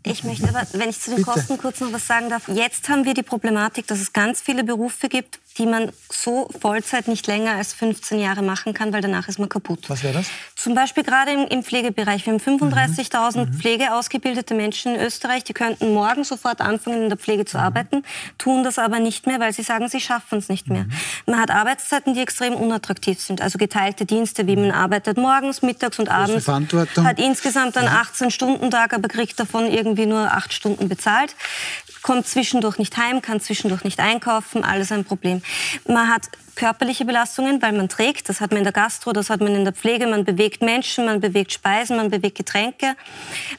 Ich möchte aber, wenn ich zu den Kosten kurz noch was sagen darf, jetzt haben wir die Problematik, dass es ganz viele Berufe gibt, die man so Vollzeit nicht länger als 15 Jahre machen kann, weil danach ist man kaputt. Was wäre das? Zum Beispiel gerade im, im Pflegebereich. Wir haben 35.000 mhm. pflegeausgebildete Menschen in Österreich, die könnten morgen sofort anfangen, in der Pflege zu mhm. arbeiten, tun das aber nicht mehr, weil sie sagen, sie schaffen es nicht mehr. Mhm. Man hat Arbeitszeiten, die extrem unattraktiv sind, also geteilte Dienste, wie man arbeitet morgens, mittags und abends, hat insgesamt einen 18-Stunden-Tag, aber kriegt davon irgendwie nur 8 Stunden bezahlt kommt zwischendurch nicht heim, kann zwischendurch nicht einkaufen, alles ein Problem. Man hat körperliche Belastungen, weil man trägt. Das hat man in der Gastro, das hat man in der Pflege. Man bewegt Menschen, man bewegt Speisen, man bewegt Getränke.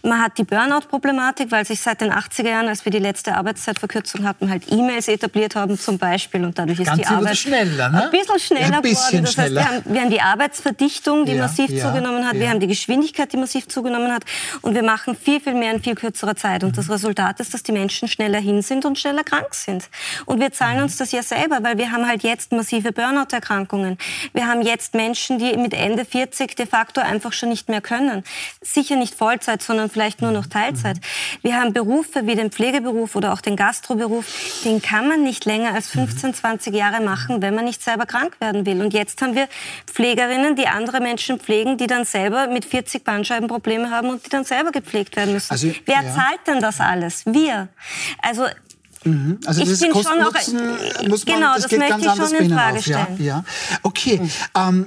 Man hat die Burnout-Problematik, weil sich seit den 80er Jahren, als wir die letzte Arbeitszeitverkürzung hatten, halt E-Mails etabliert haben zum Beispiel. Und dadurch ist Ganz die Arbeit schneller, ne? ein bisschen schneller ein bisschen geworden. Das heißt, wir haben, wir haben, die Arbeitsverdichtung, die ja, massiv ja, zugenommen hat. Ja. Wir haben die Geschwindigkeit, die massiv zugenommen hat. Und wir machen viel, viel mehr in viel kürzerer Zeit. Und mhm. das Resultat ist, dass die Menschen schneller hin sind und schneller krank sind. Und wir zahlen mhm. uns das ja selber, weil wir haben halt jetzt massive Burnout-Erkrankungen. Wir haben jetzt Menschen, die mit Ende 40 de facto einfach schon nicht mehr können. Sicher nicht Vollzeit, sondern vielleicht nur noch Teilzeit. Wir haben Berufe wie den Pflegeberuf oder auch den Gastroberuf, den kann man nicht länger als 15, 20 Jahre machen, wenn man nicht selber krank werden will. Und jetzt haben wir Pflegerinnen, die andere Menschen pflegen, die dann selber mit 40 Bandscheibenprobleme haben und die dann selber gepflegt werden müssen. Also, Wer ja. zahlt denn das alles? Wir. Also Mhm. Also ich dieses Kosten Nutzen muss man, genau, das, das geht ganz anders bei Ihnen auf. Ja, ja. Okay. Mhm. Ähm,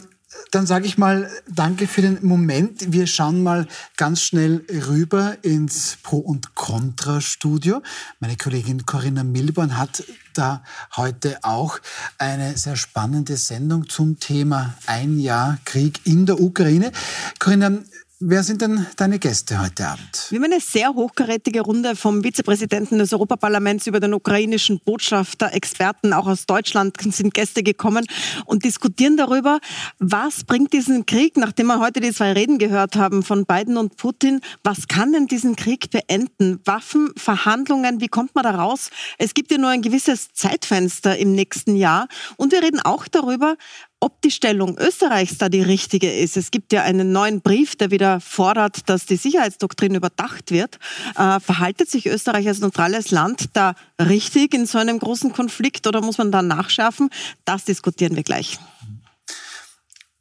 dann sage ich mal, danke für den Moment. Wir schauen mal ganz schnell rüber ins Pro- und Contra-Studio. Meine Kollegin Corinna Milborn hat da heute auch eine sehr spannende Sendung zum Thema Ein Jahr Krieg in der Ukraine. Corinna, Wer sind denn deine Gäste heute Abend? Wir haben eine sehr hochkarätige Runde vom Vizepräsidenten des Europaparlaments über den ukrainischen Botschafter. Experten auch aus Deutschland sind Gäste gekommen und diskutieren darüber, was bringt diesen Krieg, nachdem wir heute die zwei Reden gehört haben von Biden und Putin, was kann denn diesen Krieg beenden? Waffen, Verhandlungen, wie kommt man da raus? Es gibt ja nur ein gewisses Zeitfenster im nächsten Jahr. Und wir reden auch darüber, ob die Stellung Österreichs da die richtige ist. Es gibt ja einen neuen Brief, der wieder fordert, dass die Sicherheitsdoktrin überdacht wird. Äh, verhaltet sich Österreich als neutrales Land da richtig in so einem großen Konflikt oder muss man da nachschärfen? Das diskutieren wir gleich.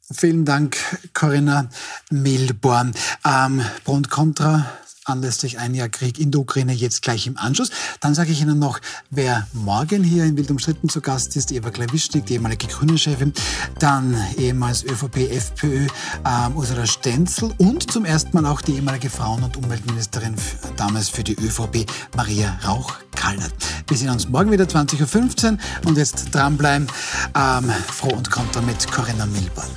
Vielen Dank, Corinna Milborn. Ähm, Pro Contra anlässlich ein Jahr Krieg in der Ukraine jetzt gleich im Anschluss. Dann sage ich Ihnen noch, wer morgen hier in Wild umstritten zu Gast ist, Eva Klawischnik, die ehemalige Grüne-Chefin, dann ehemals ÖVP, FPÖ, ähm, Ursula Stenzel und zum ersten Mal auch die ehemalige Frauen- und Umweltministerin damals für die ÖVP, Maria Rauch-Kallert. Wir sehen uns morgen wieder 20.15 Uhr und jetzt dranbleiben. Ähm, froh und konter mit Corinna Milborn.